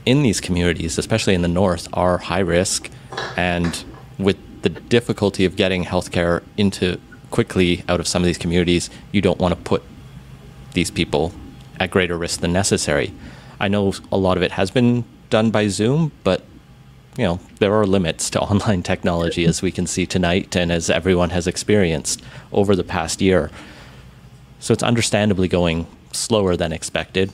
in these communities, especially in the north, are high risk, and with the difficulty of getting healthcare into quickly out of some of these communities, you don't want to put these people at greater risk than necessary. I know a lot of it has been done by Zoom, but you know there are limits to online technology, as we can see tonight, and as everyone has experienced over the past year. So it's understandably going slower than expected.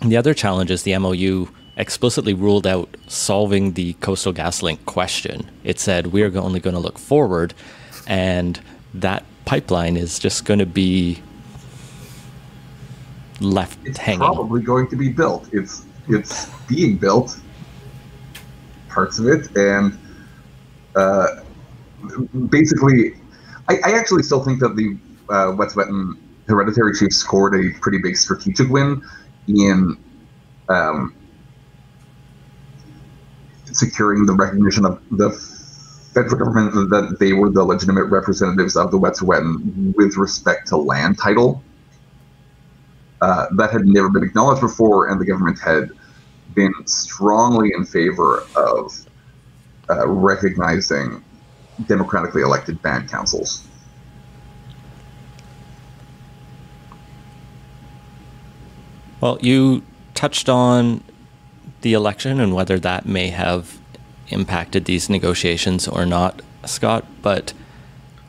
And the other challenge is the MOU explicitly ruled out solving the Coastal GasLink question. It said we're only going to look forward, and that pipeline is just going to be left it's hanging. probably going to be built. It's it's being built, parts of it, and uh, basically, I, I actually still think that the uh, Wet'suwet'en Hereditary Chief scored a pretty big strategic win in um, securing the recognition of the federal government that they were the legitimate representatives of the Wet'suwet'en with respect to land title. Uh, that had never been acknowledged before, and the government had been strongly in favor of uh, recognizing democratically elected band councils. Well, you touched on the election and whether that may have impacted these negotiations or not, Scott, but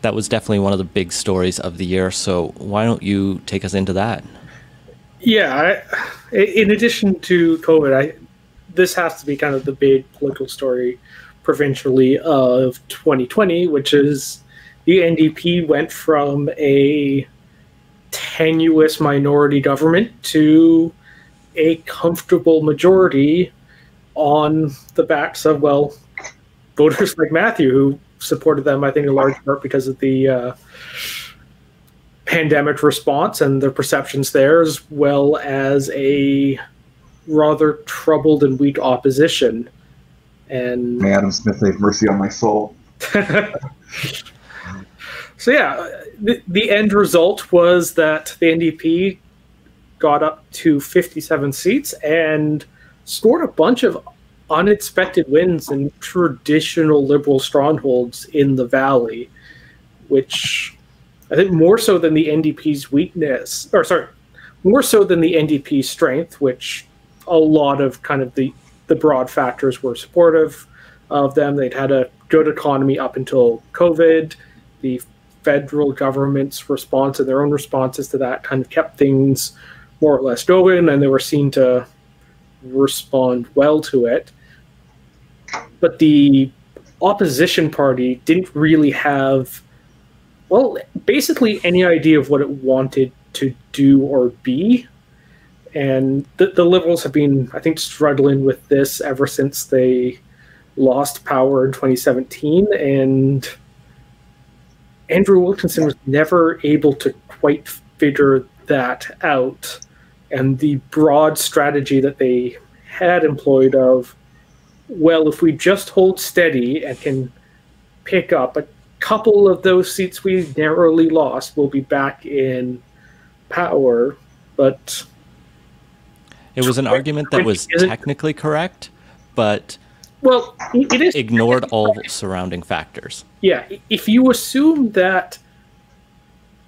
that was definitely one of the big stories of the year. So why don't you take us into that? Yeah, I, in addition to COVID, I this has to be kind of the big political story provincially of 2020, which is the NDP went from a tenuous minority government to a comfortable majority on the backs of well voters like Matthew who supported them I think in large part because of the uh, pandemic response and the perceptions there as well as a rather troubled and weak opposition and May Adam Smith have mercy on my soul. so yeah the, the end result was that the NDP got up to 57 seats and scored a bunch of unexpected wins in traditional liberal strongholds in the valley, which I think more so than the NDP's weakness, or sorry, more so than the NDP's strength, which a lot of kind of the, the broad factors were supportive of them. They'd had a good economy up until COVID. The federal government's response and their own responses to that kind of kept things more or less going, and they were seen to respond well to it. But the opposition party didn't really have, well, basically any idea of what it wanted to do or be. And the, the Liberals have been, I think, struggling with this ever since they lost power in 2017. And Andrew Wilkinson was never able to quite figure that out. And the broad strategy that they had employed of, well, if we just hold steady and can pick up a couple of those seats we narrowly lost, we'll be back in power. But it was an argument that was technically correct, but well, it is ignored all surrounding factors. Yeah, if you assume that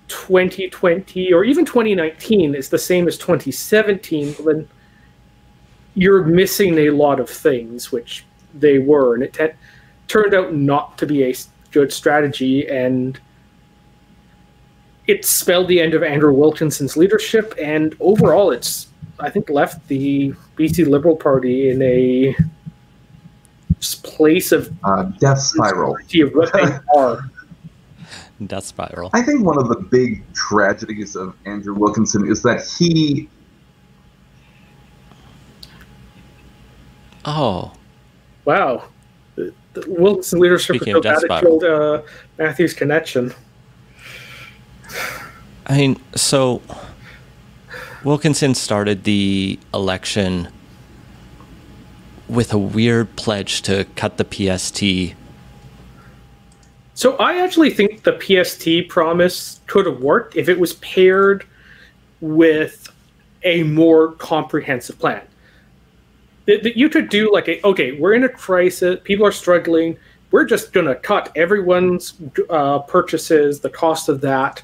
2020 or even 2019 is the same as 2017, then you're missing a lot of things, which they were, and it t- turned out not to be a good strategy, and it spelled the end of Andrew Wilkinson's leadership, and overall, it's I think left the BC Liberal Party in a place of uh, death spiral. Of what they are. Death spiral. I think one of the big tragedies of Andrew Wilkinson is that he. Oh. Wow. The, the Wilkinson leadership Speaking was so bad it killed uh, Matthew's connection. I mean, so Wilkinson started the election with a weird pledge to cut the PST. So I actually think the PST promise could have worked if it was paired with a more comprehensive plan. That you could do like a okay, we're in a crisis, people are struggling. We're just going to cut everyone's uh, purchases, the cost of that,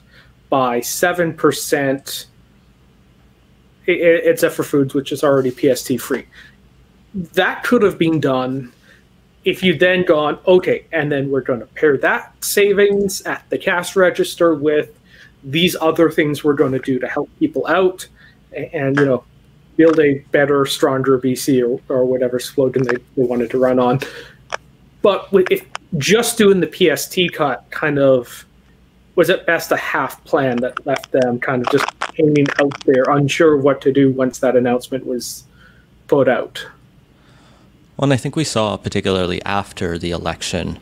by seven percent. Except for foods, which is already PST free that could have been done if you then gone okay and then we're going to pair that savings at the cash register with these other things we're going to do to help people out and you know build a better stronger bc or, or whatever slogan they, they wanted to run on. But if just doing the pst cut kind of was at best a half plan that left them kind of just hanging out there unsure what to do once that announcement was put out well, and I think we saw, particularly after the election,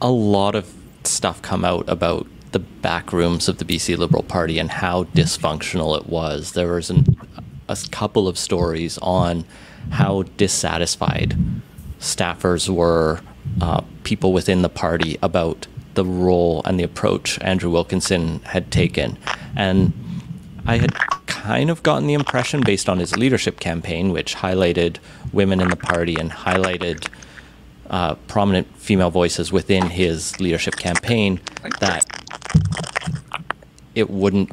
a lot of stuff come out about the back rooms of the BC Liberal Party and how dysfunctional it was. There was an, a couple of stories on how dissatisfied staffers were, uh, people within the party about the role and the approach Andrew Wilkinson had taken. And I had kind of gotten the impression, based on his leadership campaign, which highlighted women in the party and highlighted uh, prominent female voices within his leadership campaign, that it wouldn't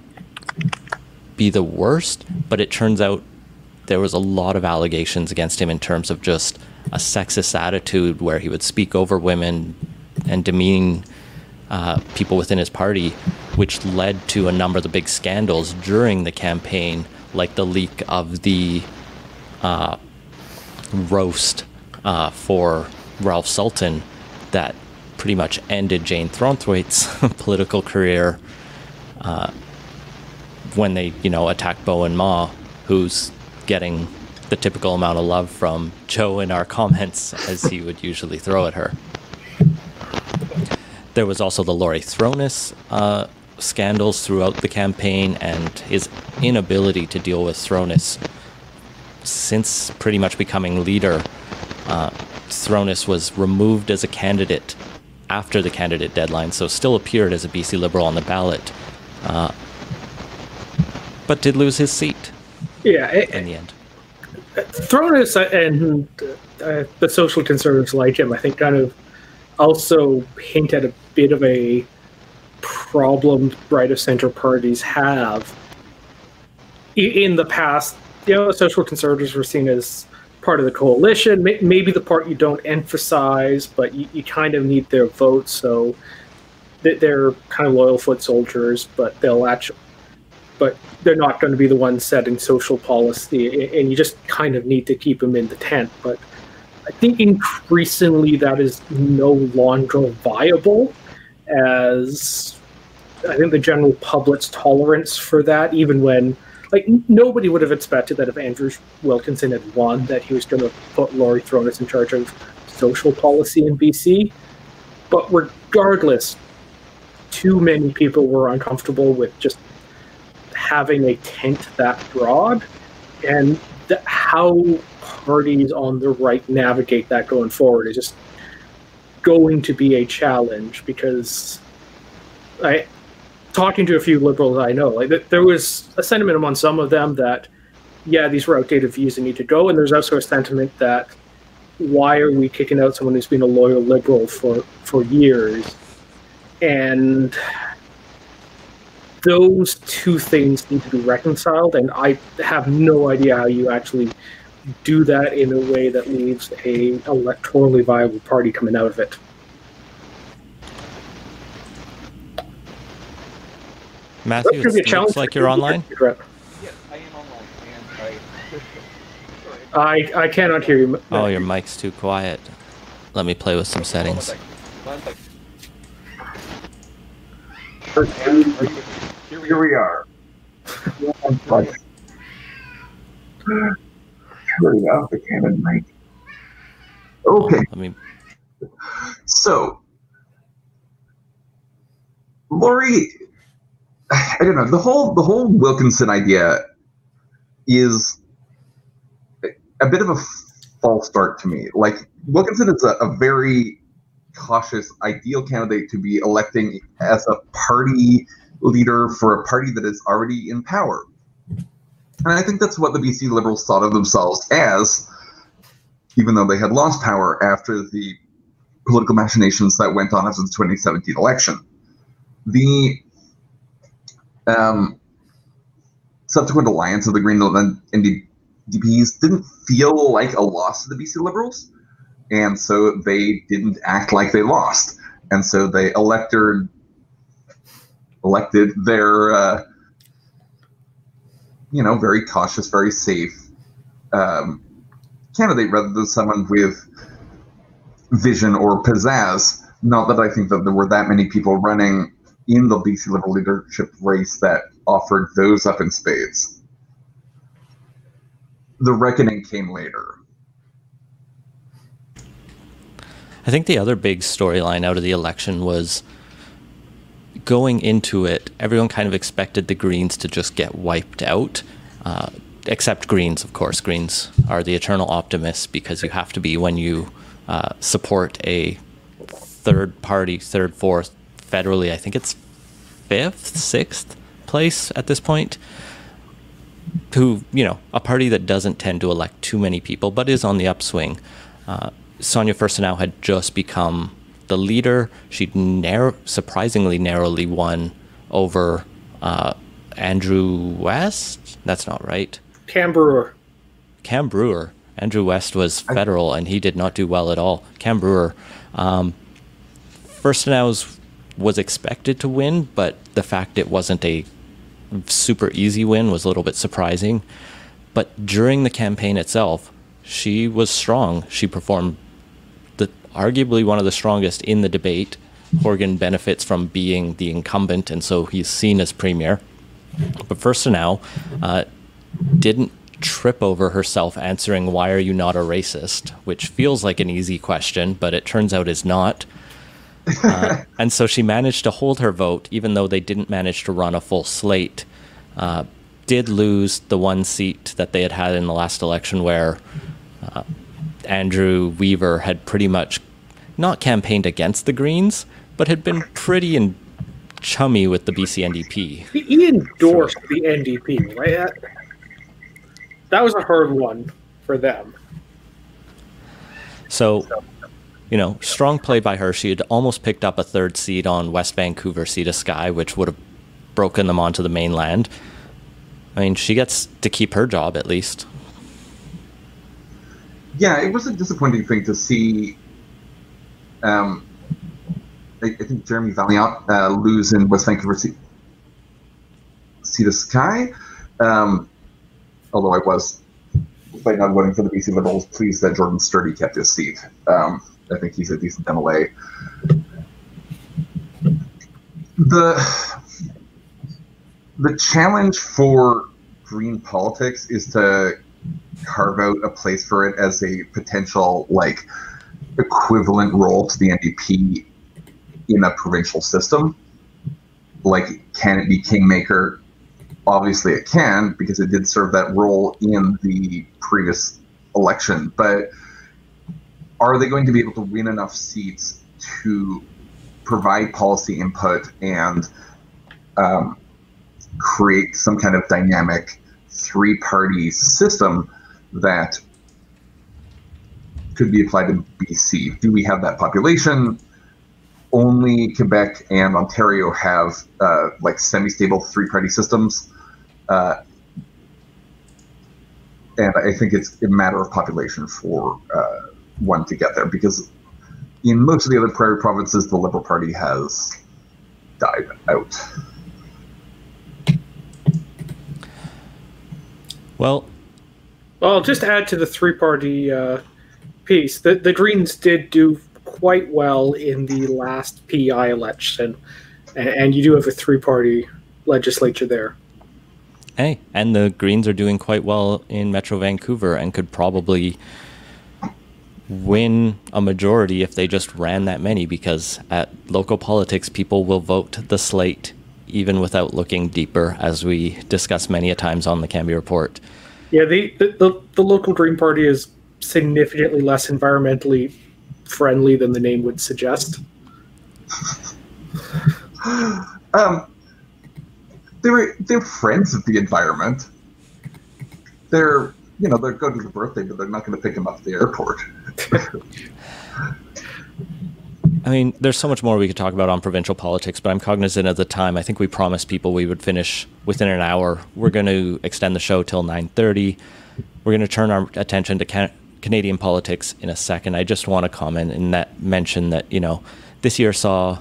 be the worst. But it turns out there was a lot of allegations against him in terms of just a sexist attitude where he would speak over women and demean uh, people within his party, which led to a number of the big scandals during the campaign, like the leak of the uh, roast uh, for Ralph Sultan that pretty much ended Jane Thornthwaite's political career uh, when they, you know, attacked Bowinn Ma, who's getting the typical amount of love from Joe in our comments as he would usually throw at her. There was also the Laurie Throness uh, scandals throughout the campaign and his inability to deal with Throness since pretty much becoming leader. Uh, Throness was removed as a candidate after the candidate deadline, so still appeared as a BC Liberal on the ballot, uh, but did lose his seat. Yeah, it, in the end. Throness and uh, the social conservatives like him, I think, kind of also hint at a bit of a problem right of center parties have. In the past, you know, social conservatives were seen as part of the coalition, maybe the part you don't emphasize, but you, you kind of need their vote, so they're kind of loyal foot soldiers, but they'll actually, but they're not going to be the ones setting social policy, and you just kind of need to keep them in the tent. But I think increasingly that is no longer viable as I think the general public's tolerance for that, even when like nobody would have expected that if Andrew Wilkinson had won, that he was going to put Laurie Throness in charge of social policy in BC. But regardless, too many people were uncomfortable with just having a tent that broad, and how parties on the right navigate that going forward is just going to be a challenge because I talking to a few liberals I know, like there was a sentiment among some of them that yeah, these were outdated views that need to go, and there's also a sentiment that why are we kicking out someone who's been a loyal liberal for for years, and those two things need to be reconciled, and I have no idea how you actually do that in a way that leaves a electorally viable party coming out of it. Matthew, That's gonna be a it challenge looks like you're online. Yes, I am online, I. I I cannot hear you. Oh, your mic's too quiet. Let me play with some settings. Here we are. are. The cannon mic. Okay, Let me. so Laurie, I don't know the whole the whole Wilkinson idea is a bit of a false start to me. Like Wilkinson is a, a very cautious, ideal candidate to be electing as a party leader for a party that is already in power. And I think that's what the BC Liberals thought of themselves as, even though they had lost power after the political machinations that went on after the 2017 election. The um, subsequent alliance of the Greenland and NDPs didn't feel like a loss to the BC Liberals, and so they didn't act like they lost, and so they elected elected their uh, you know very cautious, very safe um, candidate rather than someone with vision or pizzazz. Not that I think that there were that many people running in the BC Liberal leadership race that offered those up in spades. The reckoning came later. I think the other big storyline out of the election was going into it, everyone kind of expected the Greens to just get wiped out. Uh, except Greens, of course. Greens are the eternal optimists because you have to be when you uh, support a third party, third, fourth, federally, I think it's fifth, sixth place at this point. Who, you know, a party that doesn't tend to elect too many people but is on the upswing. Uh, Sonia Furstenau had just become the leader. She'd narrow, surprisingly narrowly won over uh, Andrew West. That's not right. Cam Brewer. Cam Brewer. Andrew West was federal, and he did not do well at all. Cam Brewer, um, Furstenau's was expected to win, but the fact it wasn't a super easy win was a little bit surprising. But during the campaign itself, she was strong. She performed the arguably one of the strongest in the debate. Horgan benefits from being the incumbent, and so he's seen as premier. But Furstenau uh, didn't trip over herself answering, Why are you not a racist? which feels like an easy question, but it turns out is not. Uh, and so she managed to hold her vote, even though they didn't manage to run a full slate. Uh, did lose the one seat that they had had in the last election where uh, Andrew Weaver had pretty much not campaigned against the Greens, but had been pretty and chummy with the BC NDP. He, he endorsed the NDP, right? That, that was a hard one for them. So, you know, strong play by her. She had almost picked up a third seat on West Vancouver Sea to Sky, which would have broken them onto the mainland. I mean, she gets to keep her job at least. Yeah, it was a disappointing thing to see. Um, I, I think Jeremy Valeriote uh, lose in West Vancouver See, sea to Sky. Um, although I was, by not voting for the BC Liberals, pleased that Jordan Sturdy kept his seat. Um, I think he's a decent MLA. The the challenge for green politics is to carve out a place for it as a potential like equivalent role to the NDP in a provincial system. like, can it be kingmaker? Obviously, it can because it did serve that role in the previous election. But are they going to be able to win enough seats to provide policy input and um, create some kind of dynamic three party system that could be applied to BC? Do we have that population? Only Quebec and Ontario have uh, like semi stable three party systems. Uh, and I think it's a matter of population for uh, one to get there because in most of the other prairie provinces, the Liberal Party has died out. Well, well, I'll just add to the three party uh, piece. The, the Greens did do quite well in the last PI election, and, and you do have a three party legislature there. Hey, and the Greens are doing quite well in Metro Vancouver and could probably win a majority if they just ran that many because at local politics people will vote the slate even without looking deeper as we discuss many a times on the Cambie report. Yeah, the, the, the, the local Green Party is significantly less environmentally friendly than the name would suggest. um, they're they're friends of the environment. They're you know they're going to the birthday, but they're not going to pick him up at the airport. I mean, there's so much more we could talk about on provincial politics, but I'm cognizant of the time. I think we promised people we would finish within an hour. We're going to extend the show till 9:30. We're going to turn our attention to can- Canadian politics in a second. I just want to comment and that mention that you know this year saw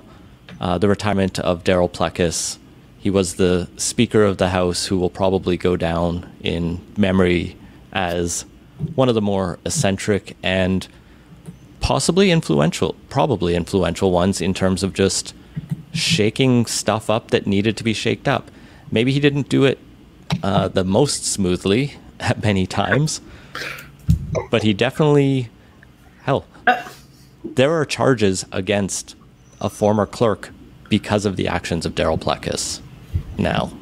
uh, the retirement of Darryl Plecas. He was the Speaker of the House, who will probably go down in memory as one of the more eccentric and possibly influential, probably influential ones in terms of just shaking stuff up that needed to be shaked up. Maybe he didn't do it uh, the most smoothly at many times, but he definitely, hell, there are charges against a former clerk because of the actions of Darryl Plecas now,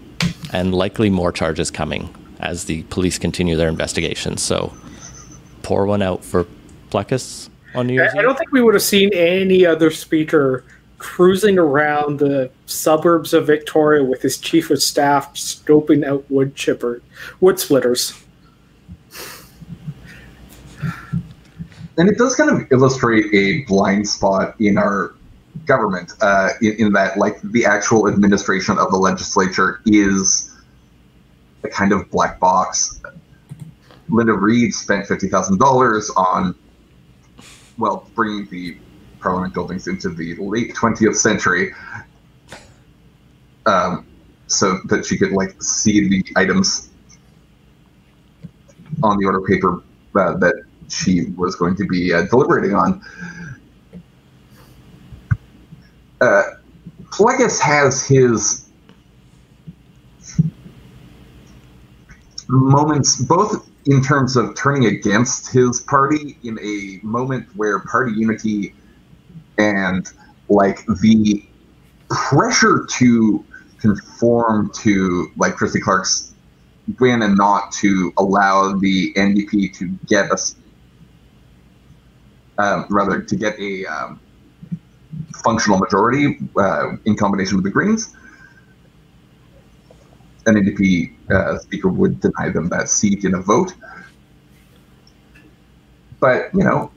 and likely more charges coming as the police continue their investigations. So pour one out for Plecas on New Year's I, I don't think we would have seen any other speaker cruising around the suburbs of Victoria with his chief of staff scoping out wood chipper wood splitters. And it does kind of illustrate a blind spot in our government, uh, in, in that, like, the actual administration of the legislature is a kind of black box. Linda Reid spent fifty thousand dollars on, well, bringing the parliament buildings into the late twentieth century, um, so that she could like see the items on the order paper uh, that she was going to be uh, deliberating on. Uh, Plecas has his moments, both in terms of turning against his party in a moment where party unity and like the pressure to conform to like Christy Clark's win and not to allow the NDP to get us, um, rather to get a um, functional majority uh, in combination with the Greens an NDP uh, speaker would deny them that seat in a vote. But, you know,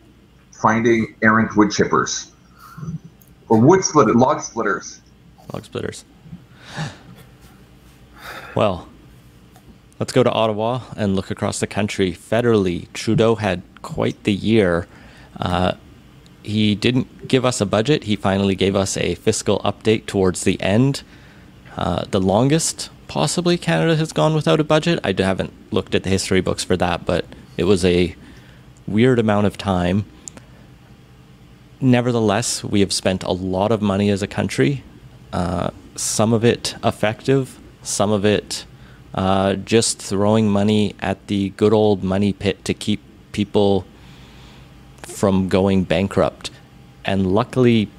finding errant wood chippers or wood splitter, log splitters. Log splitters. Well, let's go to Ottawa and look across the country. Federally, Trudeau had quite the year. Uh, he didn't give us a budget. He finally gave us a fiscal update towards the end. Uh, the longest possibly Canada has gone without a budget. I haven't looked at the history books for that, but it was a weird amount of time. Nevertheless, we have spent a lot of money as a country, uh, some of it effective, some of it uh, just throwing money at the good old money pit to keep people from going bankrupt. And luckily,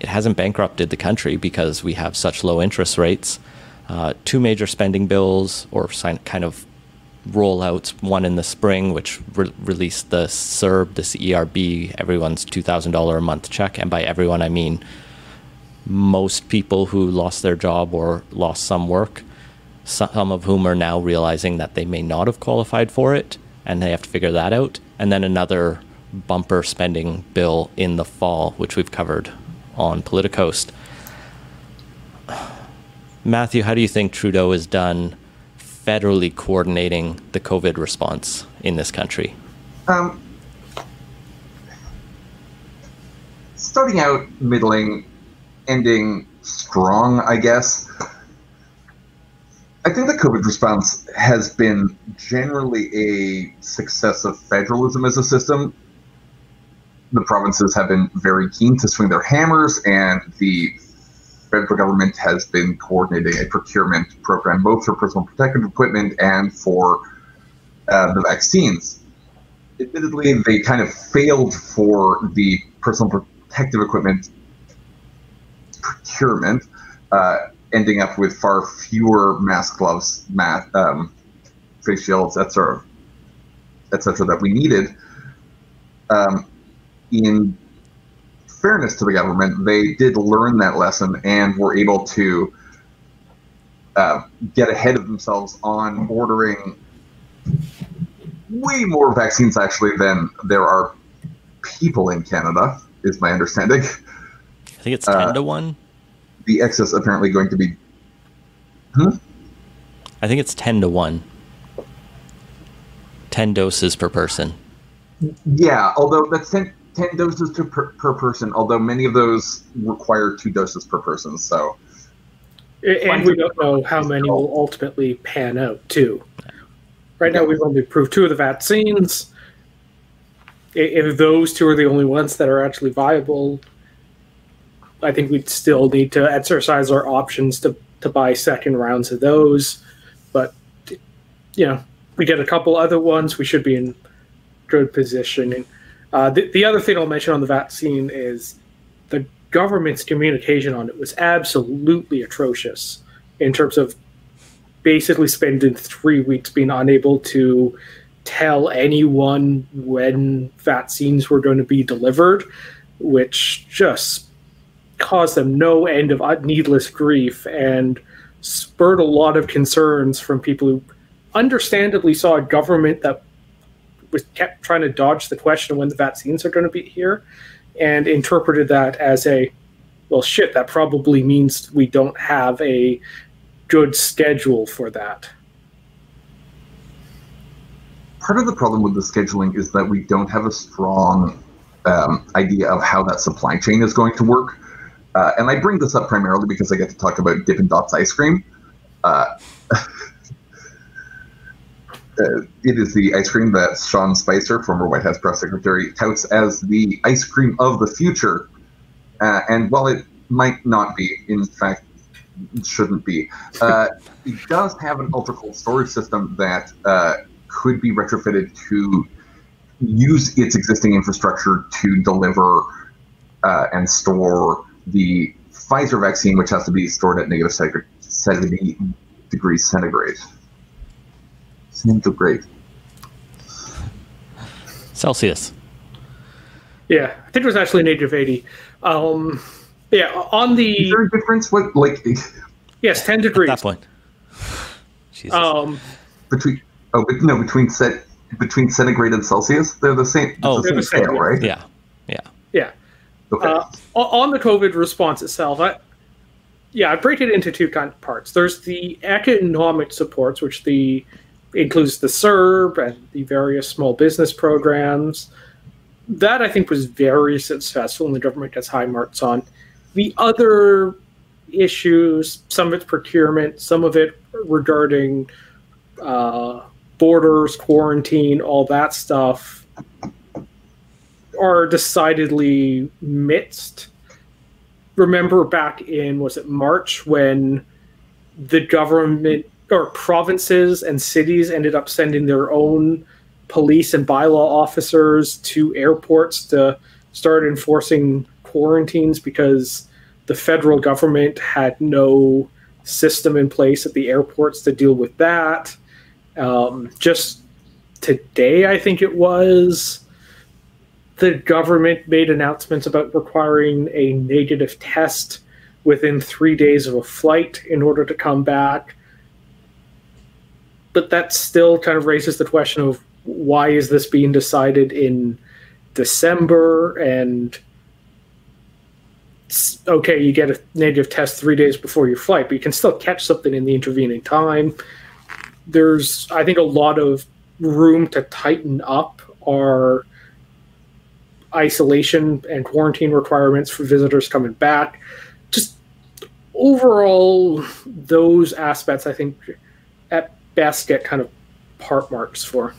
it hasn't bankrupted the country because we have such low interest rates. Uh, two major spending bills or kind of rollouts, one in the spring, which re- released the CERB, this ERB, everyone's $2,000 a month check. And by everyone, I mean most people who lost their job or lost some work, some of whom are now realizing that they may not have qualified for it and they have to figure that out. And then another bumper spending bill in the fall, which we've covered on PolitiCoast. Matthew, how do you think Trudeau has done federally coordinating the COVID response in this country? Um, starting out middling, ending strong, I guess. I think the COVID response has been generally a success of federalism as a system. The provinces have been very keen to swing their hammers, and the federal government has been coordinating a procurement program both for personal protective equipment and for uh, the vaccines. Admittedly, they kind of failed for the personal protective equipment procurement, uh, ending up with far fewer mask gloves, mask, um, face shields, etc., etc., that we needed. Um, in fairness to the government, they did learn that lesson and were able to uh, get ahead of themselves on ordering way more vaccines actually than there are people in Canada, is my understanding. I think it's 10 uh, to 1. The excess apparently going to be. Hmm? I think it's 10 to 1. 10 doses per person. Yeah, although that's 10, 10 doses per, per, person, although many of those require two doses per person. So, and we don't know how many will ultimately pan out too. Right now, we've only approved two of the vaccines. If those two are the only ones that are actually viable, I think we'd still need to exercise our options to, to buy second rounds of those. But, you know, we get a couple other ones, we should be in good position. And uh, the, the other thing I'll mention on the vaccine is the government's communication on it was absolutely atrocious in terms of basically spending three weeks being unable to tell anyone when vaccines were going to be delivered, which just caused them no end of needless grief and spurred a lot of concerns from people who understandably saw a government that was kept trying to dodge the question when the vaccines are going to be here and interpreted that as a well shit that probably means we don't have a good schedule for that. Part of the problem with the scheduling is that we don't have a strong um, idea of how that supply chain is going to work. Uh, and i bring this up primarily because i get to talk about dippin' dots ice cream. Uh, uh, it is the ice cream that Sean Spicer, former White House press secretary, touts as the ice cream of the future. Uh, and while it might not be, in fact, shouldn't be, uh, it does have an ultra cold storage system that uh, could be retrofitted to use its existing infrastructure to deliver uh, and store the Pfizer vaccine, which has to be stored at negative 70 degrees centigrade centigrade. Celsius. Yeah, I think it was actually negative 80. Um, yeah, on the. Is there a difference? What, like. Yes, 10 degrees. At that point. Jesus. Um, between. Oh, but no, between set between centigrade and Celsius, they're the same. Oh, the same scale, right? Yeah, yeah, yeah. Okay. Uh, on the COVID response itself, I, yeah, I break it into two kind of parts. There's the economic supports, which the includes the CERB and the various small business programs. That I think was very successful, and the government gets high marks on. The other issues, some of it's procurement, some of it regarding uh, borders, quarantine, all that stuff, are decidedly mixed. Remember back in was it March when the government or provinces and cities ended up sending their own police and bylaw officers to airports to start enforcing quarantines because the federal government had no system in place at the airports to deal with that. Um, just today, I think it was, the government made announcements about requiring a negative test within three days of a flight in order to come back. But that still kind of raises the question of why is this being decided in December and okay, you get a negative test three days before your flight, but you can still catch something in the intervening time. There's, I think, a lot of room to tighten up our isolation and quarantine requirements for visitors coming back. Just overall, those aspects, I think, at best get kind of part marks for.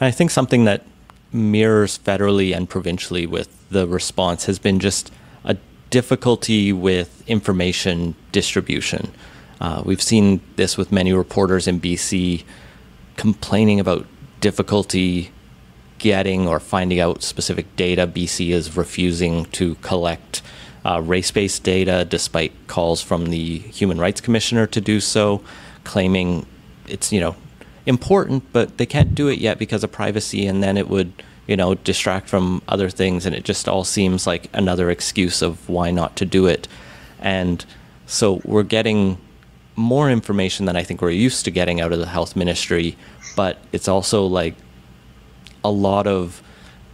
I think something that mirrors federally and provincially with the response has been just a difficulty with information distribution. Uh, we've seen this with many reporters in BC complaining about difficulty getting or finding out specific data. BC is refusing to collect uh, race based data despite calls from the Human Rights Commissioner to do so, claiming it's, you know, important, but they can't do it yet because of privacy, and then it would you know distract from other things, and it just all seems like another excuse of why not to do it. And so we're getting more information than I think we're used to getting out of the health ministry, but it's also like a lot of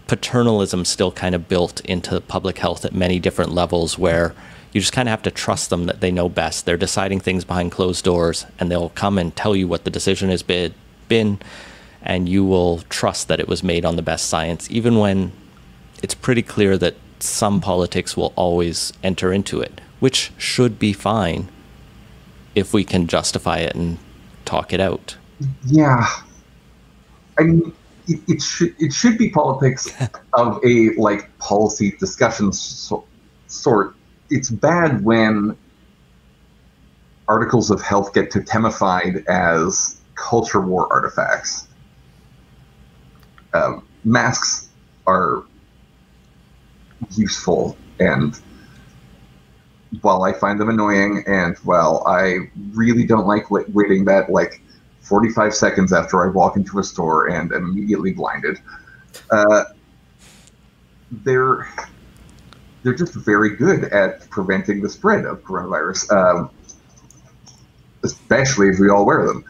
paternalism still kind of built into public health at many different levels where you just kind of have to trust them that they know best. They're deciding things behind closed doors and they'll come and tell you what the decision has been, been and you will trust that it was made on the best science, even when it's pretty clear that some politics will always enter into it, which should be fine if we can justify it and talk it out. Yeah. I mean, it, it should it should be politics of a like policy discussion so, sort. It's bad when articles of health get totemified as culture war artifacts. Um, masks are useful and while I find them annoying and while I really don't like waiting that like 45 seconds after I walk into a store and am immediately blinded, uh, they're they're just very good at preventing the spread of coronavirus, um, especially if we all wear them.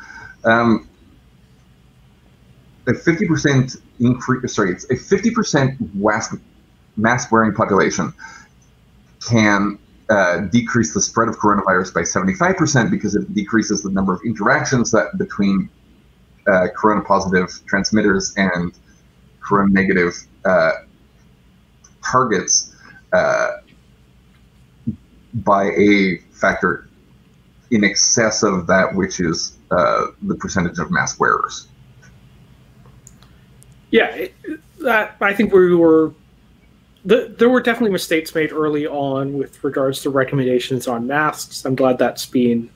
Um, a 50% increase, sorry, it's a 50% mask, mask wearing population can uh, decrease the spread of coronavirus by 75% because it decreases the number of interactions that between uh, corona positive transmitters and corona negative uh, targets uh, by a factor in excess of that which is uh, the percentage of mask wearers. Yeah, that I think we were. The, there were definitely mistakes made early on with regards to recommendations on masks. I'm glad that's been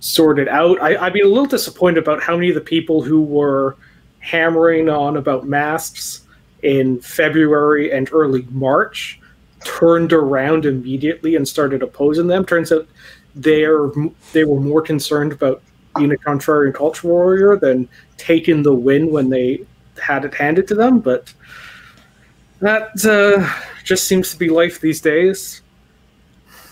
sorted out. I, I'd be a little disappointed about how many of the people who were hammering on about masks in February and early March turned around immediately and started opposing them. Turns out they're they were more concerned about being a contrarian culture warrior than taking the win when they had it handed to them, but that uh, just seems to be life these days.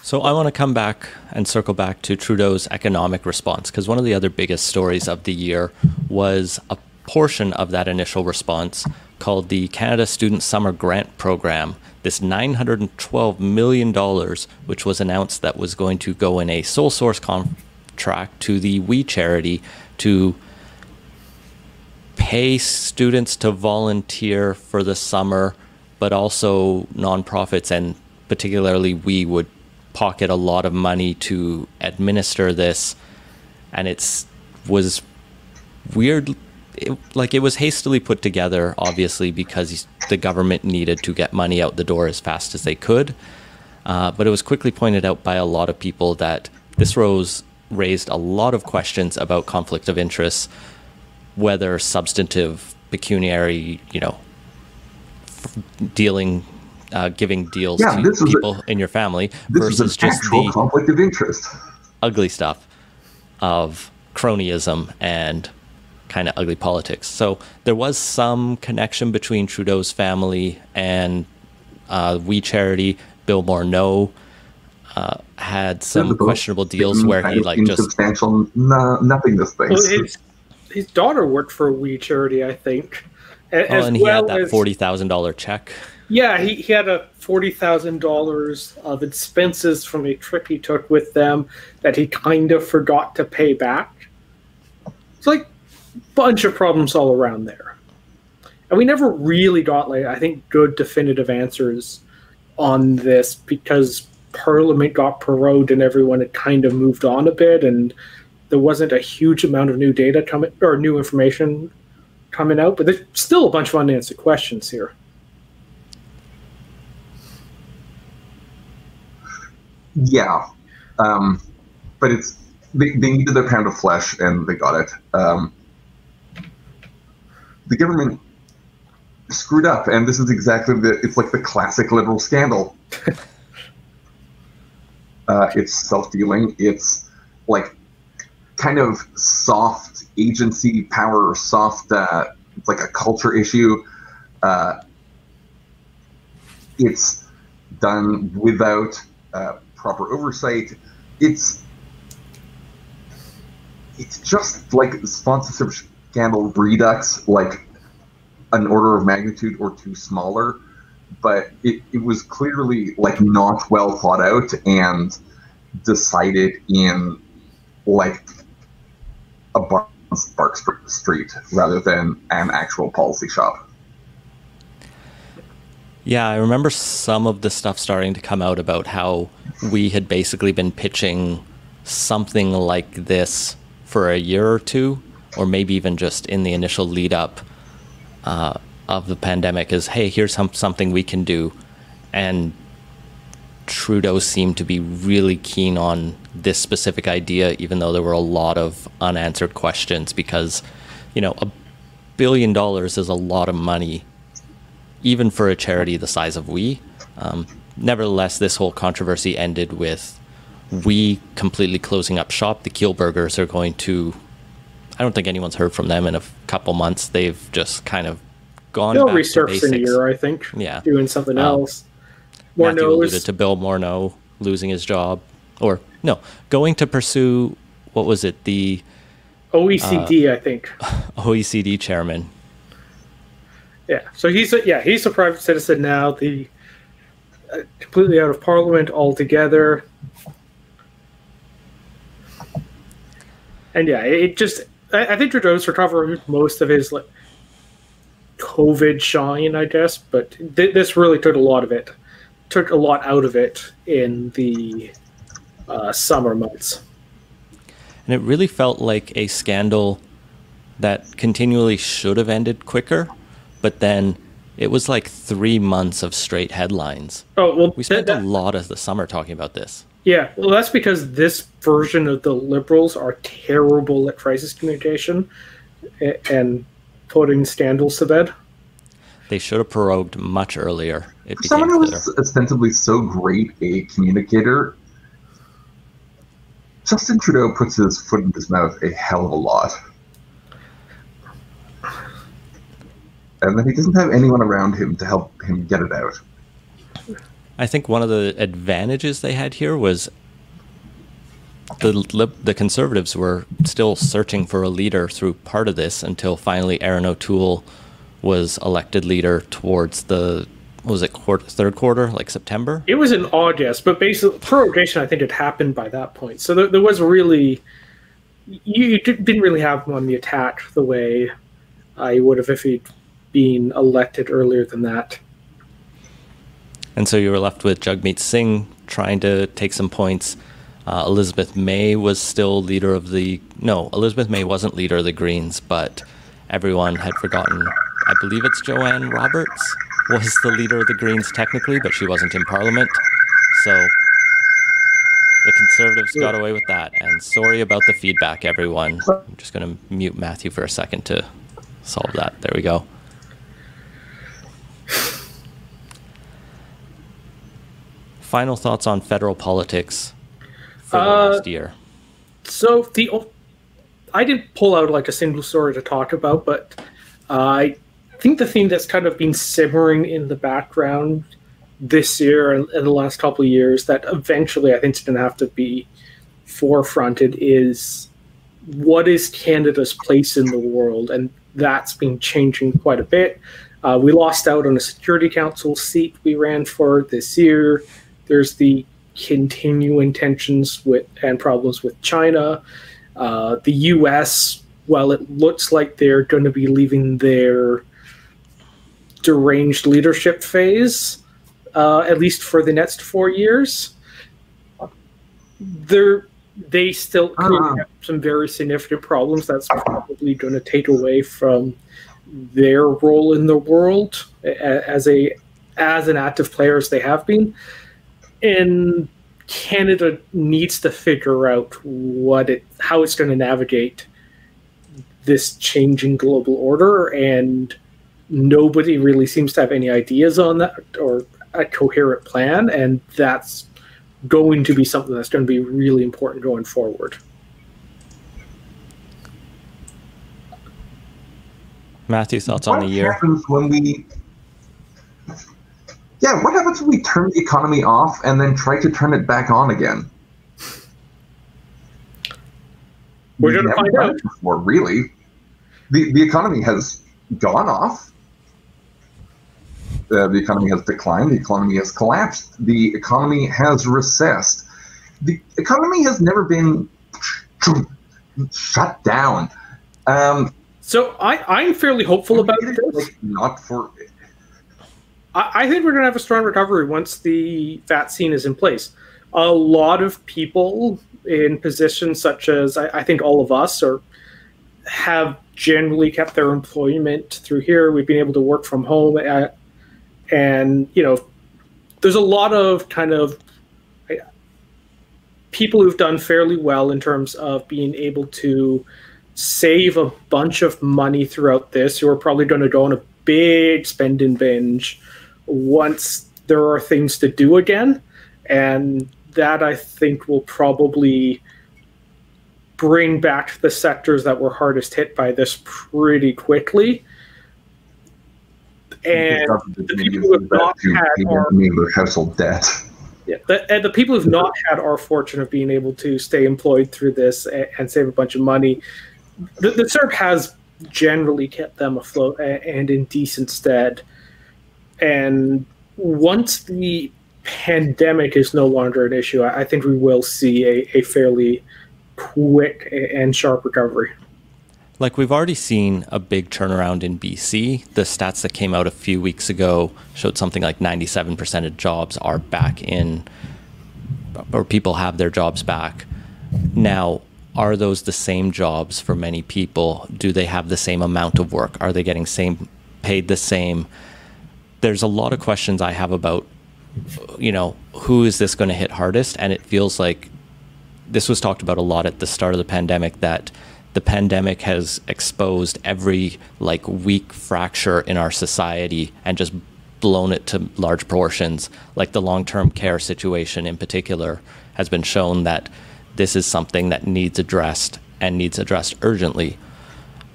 So I want to come back and circle back to Trudeau's economic response because one of the other biggest stories of the year was a portion of that initial response called the Canada Student Summer Grant Program. This $912 million, which was announced that was going to go in a sole source contract to the We Charity to pay students to volunteer for the summer, but also nonprofits and particularly we would pocket a lot of money to administer this, and it's was weird. It, like it was hastily put together, obviously because the government needed to get money out the door as fast as they could. Uh, but it was quickly pointed out by a lot of people that this rose raised a lot of questions about conflict of interest whether substantive pecuniary, you know, dealing uh, giving deals Yeah, to was a- people in your family versus just the conflict of interest. ugly stuff of cronyism and kind of ugly politics. So there was some connection between Trudeau's family and uh, We Charity. Bill Morneau uh, had some Yeah, questionable deals where he like just insubstantial, no, nothingness things. Well, his, his daughter worked for We Charity, I think. A- oh, as and he well had that as- forty thousand dollar check. Yeah, he, he had a forty thousand dollars of expenses from a trip he took with them that he kind of forgot to pay back. It's like a bunch of problems all around there, and we never really got like I think good definitive answers on this because Parliament got prorogued and everyone had kind of moved on a bit, and there wasn't a huge amount of new data coming or new information coming out. But there's still a bunch of unanswered questions here. Yeah, um, but it's they, they needed their pound of flesh and they got it. Um, the government screwed up, and this is exactly the. It's like the classic liberal scandal. uh, it's self-dealing. It's like kind of soft agency power, soft. Uh, it's like a culture issue. Uh, it's done without uh, proper oversight. It's it's just like sponsorship scandal redux, like an order of magnitude or two smaller. But it, it was clearly like not well thought out and decided in like a bar on Sparks Street rather than an actual policy shop. Yeah, I remember some of the stuff starting to come out about how we had basically been pitching something like this for a year or two, or maybe even just in the initial lead up uh, of the pandemic is hey, here's some, something we can do. And Trudeau seemed to be really keen on this specific idea, even though there were a lot of unanswered questions because, you know, a billion dollars is a lot of money even for a charity the size of We. Um, nevertheless, this whole controversy ended with We completely closing up shop. The Kielburgers are going to. I don't think anyone's heard from them in a couple months. They've just kind of gone They'll back to resurface in a year, I think. Yeah. Doing something Um, else. More Matthew alluded to Bill Morneau losing his job, or no, going to pursue what was it, the OECD, uh, I think. OECD chairman. Yeah. So he's a, yeah he's a private citizen now. The uh, completely out of parliament altogether. And yeah, it just I, I think Trudeau's recovered most of his like COVID shine, I guess, but th- this really took a lot of it, took a lot out of it in the uh, summer months. And it really felt like a scandal that continually should have ended quicker, but then it was like three months of straight headlines. Oh well, We spent that- a lot of the summer talking about this. Yeah, well, that's because this version of the liberals are terrible at crisis communication and putting scandals to bed. They should have prorogued much earlier. It became Someone who clear. was ostensibly so great a communicator, Justin Trudeau puts his foot in his mouth a hell of a lot. And then he doesn't have anyone around him to help him get it out. I think one of the advantages they had here was the the conservatives were still searching for a leader through part of this until finally Erin O'Toole was elected leader towards the was it quarter, third quarter like September. It was in August, but basically, prorogation, I think, had happened by that point. So there, there was really, you, you didn't really have him on the attack the way I would have if he'd been elected earlier than that. And so you were left with Jagmeet Singh trying to take some points. Uh, Elizabeth May was still leader of the. No, Elizabeth May wasn't leader of the Greens, but everyone had forgotten. I believe it's Jo-Ann Roberts was the leader of the Greens technically, but she wasn't in Parliament. So the Conservatives got away with that. And sorry about the feedback, everyone. I'm just going to mute Matthew for a second to solve that. There we go. Final thoughts on federal politics for the Uh, last year. So the I didn't pull out like a single story to talk about, but I think the thing that's kind of been simmering in the background this year and, and the last couple of years that eventually I think is going to have to be forefronted is what is Canada's place in the world, and that's been changing quite a bit. Uh, we lost out on a Security Council seat we ran for this year. There's the continuing tensions with and problems with China. Uh, the U.S. While it looks like they're going to be leaving their deranged leadership phase, uh, at least for the next four years, they're they still Ah. have some very significant problems. That's probably going to take away from their role in the world as a as an active player as they have been. And Canada needs to figure out what it how it's going to navigate this changing global order and nobody really seems to have any ideas on that or a coherent plan and that's going to be something that's going to be really important going forward. Matthew, thoughts on the year? happens when we? Yeah, what happens when we turn the economy off and then try to turn it back on again? We're gonna find out. Before, really, the the economy has gone off. Uh, the economy has declined. The economy has collapsed. The economy has recessed. The economy has never been shut down. Um, So I, I'm fairly hopeful about this. like, not for I, think we're going to have a strong recovery once the vaccine is in place. A lot of people in positions such as I, I think all of us are have generally kept their employment through here. We've been able to work from home, at, and you know, there's a lot of kind of uh, people who've done fairly well in terms of being able to save a bunch of money throughout this. Who are probably going to go on a big spending binge once there are things to do again. And that I think will probably bring back the sectors that were hardest hit by this pretty quickly. And the people who have not had our household debt. yeah, the, and the people who've not had our fortune of being able to stay employed through this and, and save a bunch of money, the, the CERB has generally kept them afloat and, and in decent stead. And once the pandemic is no longer an issue, I, think we will see a, a fairly quick and sharp recovery. Like we've already seen a big turnaround in BC. The stats that came out a few weeks ago showed something like 97% of jobs are back in, or people have their jobs back. Now, are those the same jobs for many people? Do they have the same amount of work? Are they getting same paid the same? There's a lot of questions I have about, you know, who is this going to hit hardest? And it feels like this was talked about a lot at the start of the pandemic that the pandemic has exposed every like weak fracture in our society and just blown it to large proportions like the long-term care situation in particular has been shown that this is something that needs addressed and needs addressed urgently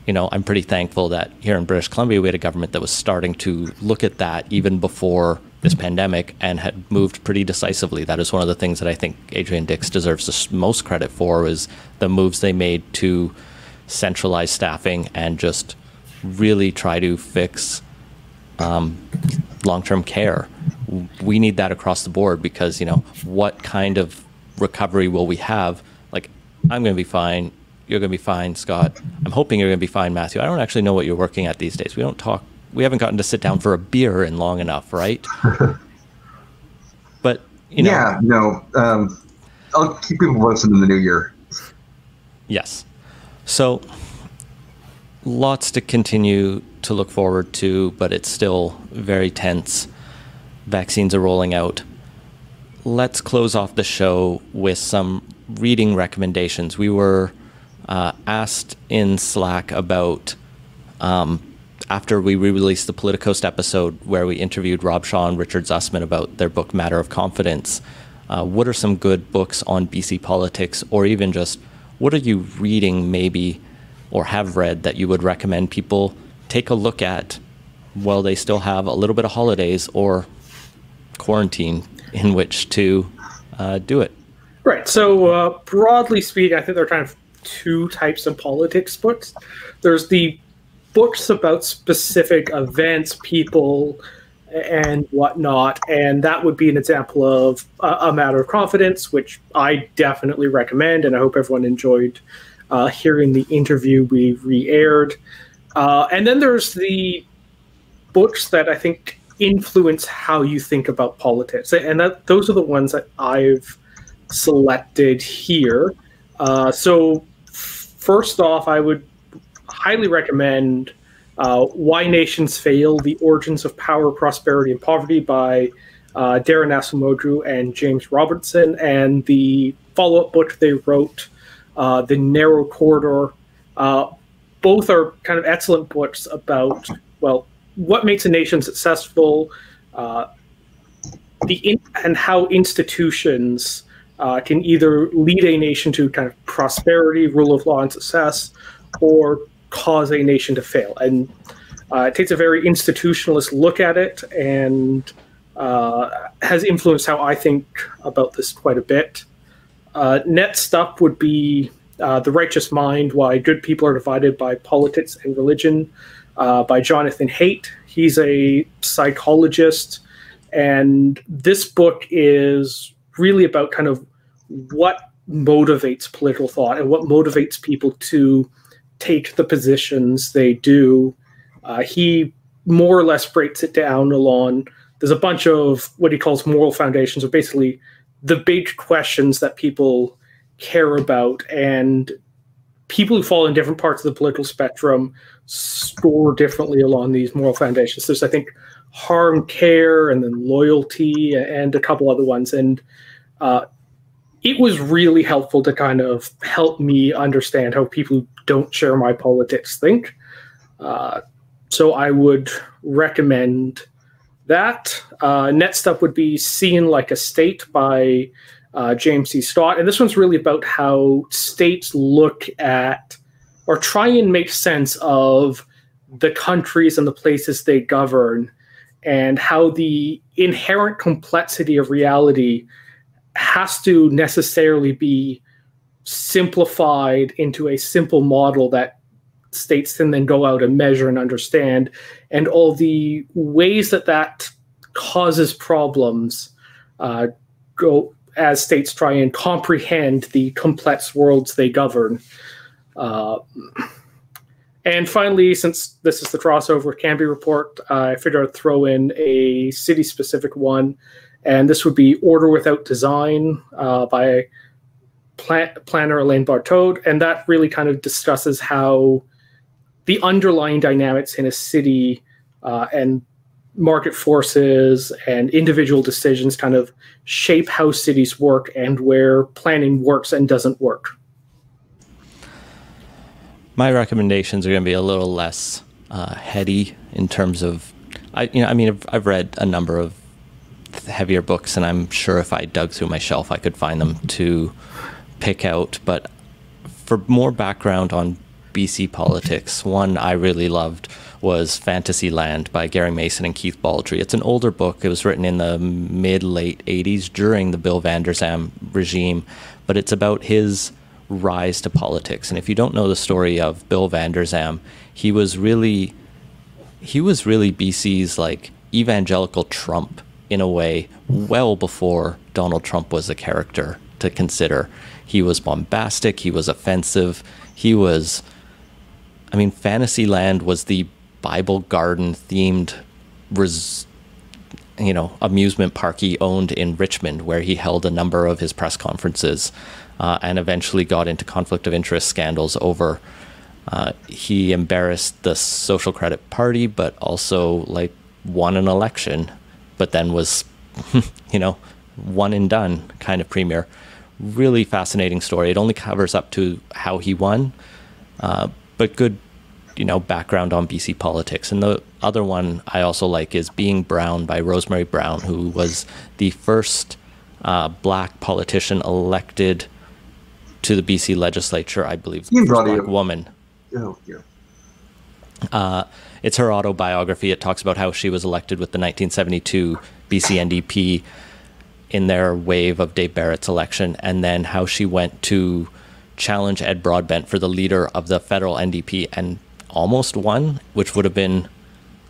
you know i'm pretty thankful that here in british columbia we had a government that was starting to look at that even before this pandemic and had moved pretty decisively that is one of the things that i think adrian dix deserves the most credit for is the moves they made to centralize staffing and just really try to fix um, long-term care. We need that across the board because you know what kind of recovery will we have? Like, I'm going to be fine. You're going to be fine, Scott. I'm hoping you're going to be fine, Matthew. I don't actually know what you're working at these days. We don't talk. We haven't gotten to sit down for a beer in long enough, right? but you know, yeah, no. Um, I'll keep people posted in the new year. Yes. So lots to continue to look forward to, but it's still very tense. Vaccines are rolling out. Let's close off the show with some reading recommendations. We were uh, asked in Slack about um, after we re-released the PolitiCoast episode where we interviewed Rob Shaw and Richard Zussman about their book Matter of Confidence, uh, what are some good books on BC politics, or even just what are you reading maybe or have read that you would recommend people take a look at while they still have a little bit of holidays or quarantine in which to uh, do it? Right. So, uh, broadly speaking, I think kind of two types of politics books. There's the books about specific events, people, and whatnot, and that would be an example of a, matter of confidence, which I definitely recommend, and I hope everyone enjoyed uh, hearing the interview we re-aired. Uh, and then there's the books that I think influence how you think about politics, and that those are the ones that I've selected here. Uh, so, first off, I would highly recommend uh, Why Nations Fail The Origins of Power, Prosperity, and Poverty by uh, Daron Acemoglu and James Robertson, and the follow up book they wrote, uh, The Narrow Corridor. Uh, both are kind of excellent books about, well, what makes a nation successful, uh, the in- and how institutions uh, can either lead a nation to kind of prosperity, rule of law, and success, or cause a nation to fail. And uh, it takes a very institutionalist look at it and uh, has influenced how I think about this quite a bit. Uh, next up would be uh, The Righteous Mind Why Good People Are Divided by Politics and Religion uh, by Jonathan Haidt. He's a psychologist, and this book is really about kind of what motivates political thought and what motivates people to take the positions they do. Uh, he more or less breaks it down along. There's a bunch of what he calls moral foundations, or basically the big questions that people care about, and people who fall in different parts of the political spectrum score differently along these moral foundations. There's, I think, harm, care, and then loyalty, and a couple other ones. And uh, it was really helpful to kind of help me understand how people who don't share my politics think. Uh, so I would recommend that. Uh, next up would be Seen Like a State by uh, James C. Scott. And this one's really about how states look at or try and make sense of the countries and the places they govern and how the inherent complexity of reality has to necessarily be simplified into a simple model that states can then go out and measure and understand, and all the ways that that causes problems uh, go as states try and comprehend the complex worlds they govern. Uh, and finally, since this is the crossover Cambie report, I figured I'd throw in a city specific one. And this would be Order Without Design uh, by plan- planner Alain Bertaud, and that really kind of discusses how the underlying dynamics in a city uh, and market forces and individual decisions kind of shape how cities work and where planning works and doesn't work. My recommendations are going to be a little less uh, heady in terms of, I you know, I mean, I've, I've read a number of heavier books, and I'm sure if I dug through my shelf, I could find them to pick out, but for more background on BC politics, one I really loved was Fantasyland by Gary Mason and Keith Baldrey. It's an older book. It was written in the mid late 80s during the Bill Vander Zalm regime, but it's about his rise to politics. And if you don't know the story of Bill Vander Zalm, he was really he was really BC's like evangelical Trump in a way well before Donald Trump was a character to consider. He was bombastic. He was offensive. He was, I mean, Fantasyland was the Bible Garden themed, res, you know, amusement park he owned in Richmond, where he held a number of his press conferences, uh, and eventually got into conflict of interest scandals over. Uh, he embarrassed the Social Credit Party, but also like won an election, but then was, you know, one and done kind of premier really fascinating story. It only covers up to how he won, uh, but good you know background on BC politics. And the other one I also like is Being Brown by Rosemary Brown, who was the first uh, black politician elected to the BC legislature, I believe, Being first black woman. Oh, dear. Uh, it's her autobiography. It talks about how she was elected with the 1972 BC NDP in their wave of Dave Barrett's election, and then how she went to challenge Ed Broadbent for the leader of the federal NDP and almost won, which would have been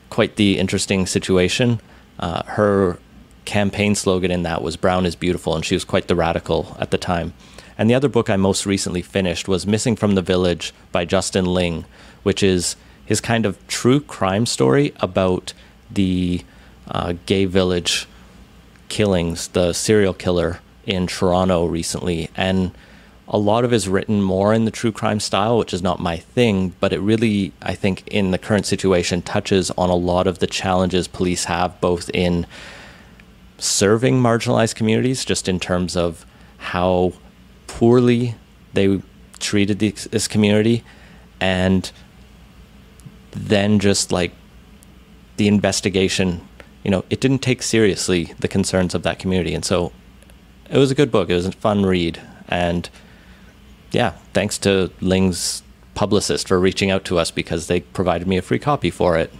quite the interesting situation. Uh, her campaign slogan in that was Brown is Beautiful, and she was quite the radical at the time. And the other book I most recently finished was Missing from the Village by Justin Ling, which is his kind of true crime story about the uh, gay village killings, the serial killer in Toronto recently. And a lot of it is written more in the true crime style, which is not my thing, but it really, I think, in the current situation, touches on a lot of the challenges police have both in serving marginalized communities, just in terms of how poorly they treated this, this community, and then just like the investigation, you know, it didn't take seriously the concerns of that community. And so it was a good book. It was a fun read. And yeah, thanks to Ling's publicist for reaching out to us because they provided me a free copy for it.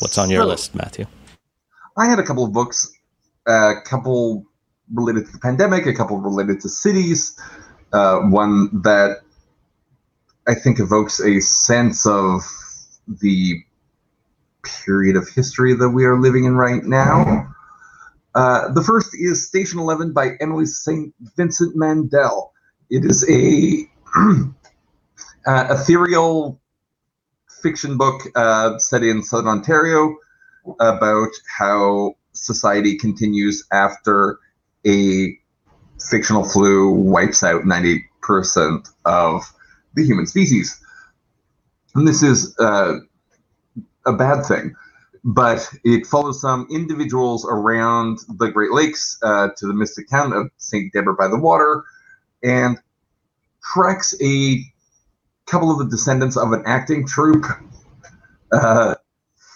What's on your So- list, Matthew? I had a couple of books, a couple related to the pandemic, a couple related to cities, uh, one that I think evokes a sense of the period of history that we are living in right now. Uh, the first is Station 11 by Emily St. Vincent Mandel. It is a uh, ethereal fiction book uh, set in Southern Ontario about how society continues after a fictional flu wipes out 90% of the human species. And this is uh, a bad thing, but it follows some individuals around the Great Lakes uh, to the mystic town of St. Deborah by the Water and tracks a couple of the descendants of an acting troupe uh,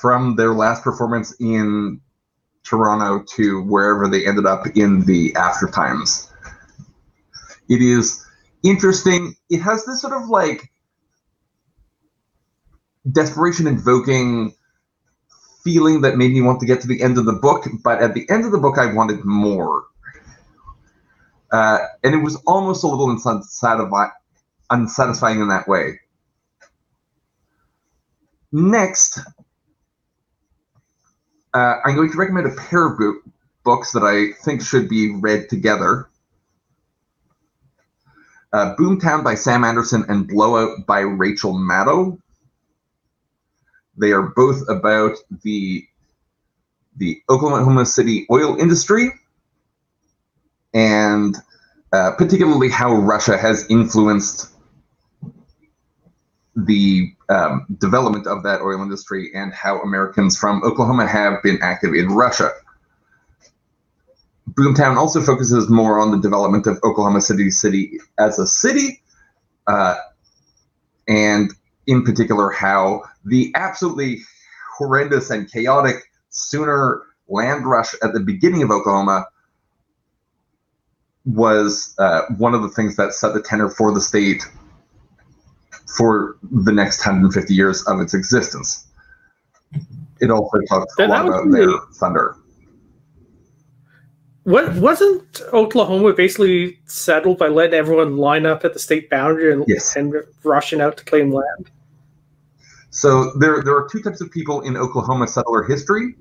from their last performance in Toronto to wherever they ended up in the after times. It is interesting. It has this sort of like desperation invoking feeling that made me want to get to the end of the book, but at the end of the book, I wanted more. Uh, and it was almost a little unsatisfi- unsatisfying in that way. Next, uh, I'm going to recommend a pair of bo- books that I think should be read together. Uh, Boomtown by Sam Anderson and Blowout by Rachel Maddow. They are both about the the Oklahoma City oil industry and uh, particularly how Russia has influenced the um, development of that oil industry and how Americans from Oklahoma have been active in Russia. Boomtown also focuses more on the development of Oklahoma City City as a city, uh, and in particular how the absolutely horrendous and chaotic Sooner land rush at the beginning of Oklahoma was uh, one of the things that set the tenor for the state for the next 150 years of its existence. It also talks a lot about their thunder. What wasn't Oklahoma basically settled by letting everyone line up at the state boundary and, Yes. and rushing out to claim land? So there, there are two types of people in Oklahoma settler history.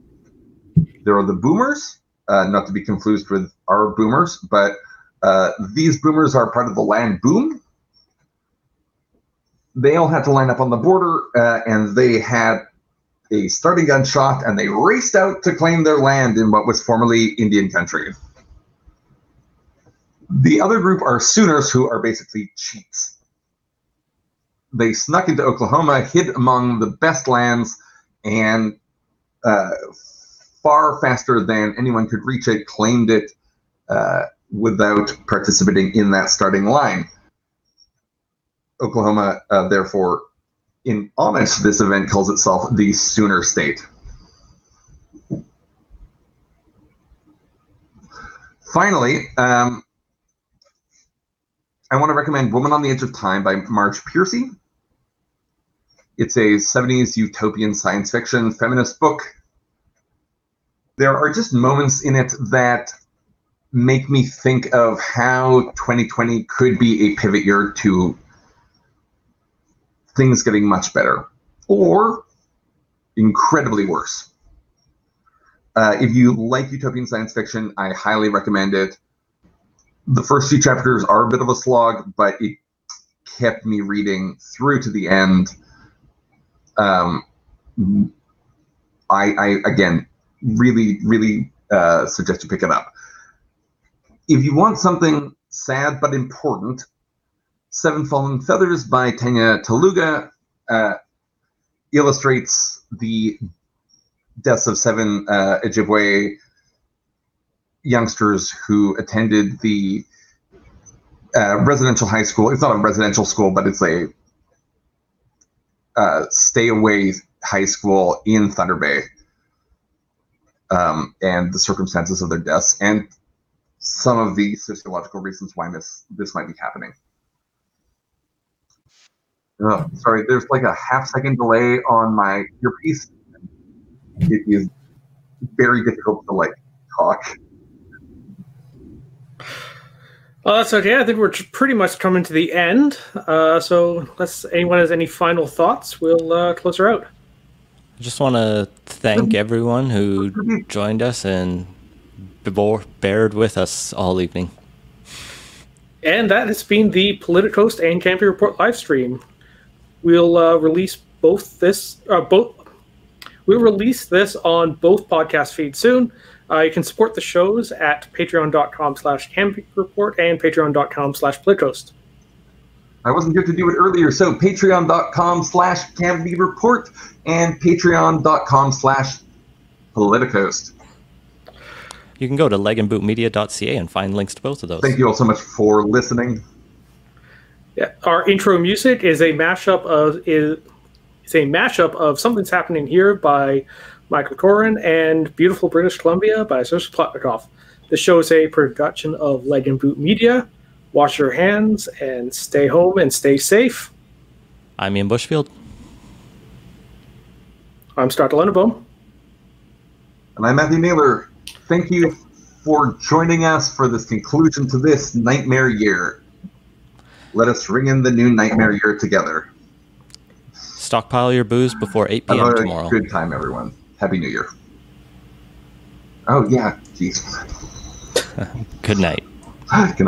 There are the boomers, uh, not to be confused with our boomers, but uh, these boomers are part of the land boom. They all had to line up on the border, uh, and they had a starting gun shot, and they raced out to claim their land in what was formerly Indian country. The other group are Sooners, who are basically cheats they snuck into Oklahoma, hid among the best lands, and uh, far faster than anyone could reach it, claimed it uh, without participating in that starting line. Oklahoma, uh, therefore, in to this event, calls itself the Sooner State. Finally, um, I want to recommend Woman on the Edge of Time by Marge Piercy. It's a 70s utopian science fiction feminist book. There are just moments in it that make me think of how 2020 could be a pivot year to things getting much better or incredibly worse. Uh, if you like utopian science fiction, I highly recommend it. The first few chapters are a bit of a slog, but it kept me reading through to the end. Um, I, I again really, really uh, suggest you pick it up. If you want something sad but important, Seven Fallen Feathers by Tanya Talaga uh, illustrates the deaths of seven uh, Ojibwe youngsters who attended the uh, residential high school. It's not a residential school, but it's a uh, stay away high school in Thunder Bay. Um, and the circumstances of their deaths and some of the sociological reasons why this this might be happening. Oh, sorry, there's like a half second delay on my earpiece. It is very difficult to like talk. Well, that's okay. I think we're pretty much coming to the end. Uh, so, unless anyone has any final thoughts, we'll uh, close her out. I just want to thank everyone who joined us and bore, bared with us all evening. And that has been the PolitiCoast and Cambie Report live stream. We'll uh, release both this, uh, both. We'll release this on both podcast feeds soon. Uh, you can support the shows at patreon.com slash report and patreon.com slash politicoast. I wasn't here to do it earlier, so patreon.com slash report and patreon.com slash politicoast. You can go to legandbootmedia.ca and find links to both of those. Thank you all so much for listening. Yeah, our intro music is a mashup of is, is a mashup of something's happening here by Michael Corin and Beautiful British Columbia by Serge Plotnikov. The show is a production of Leg-in-Boot Media. Wash your hands and stay home and stay safe. I'm Ian Bushfield. I'm Scott Lennebaum. And I'm Matthew Naylor. Thank you for joining us for this conclusion to this nightmare year. Let us ring in the new nightmare year together. Stockpile your booze before 8 p.m. Have a tomorrow. Good time, everyone. Happy New Year. Oh, yeah. Jeez. Good night. Good night.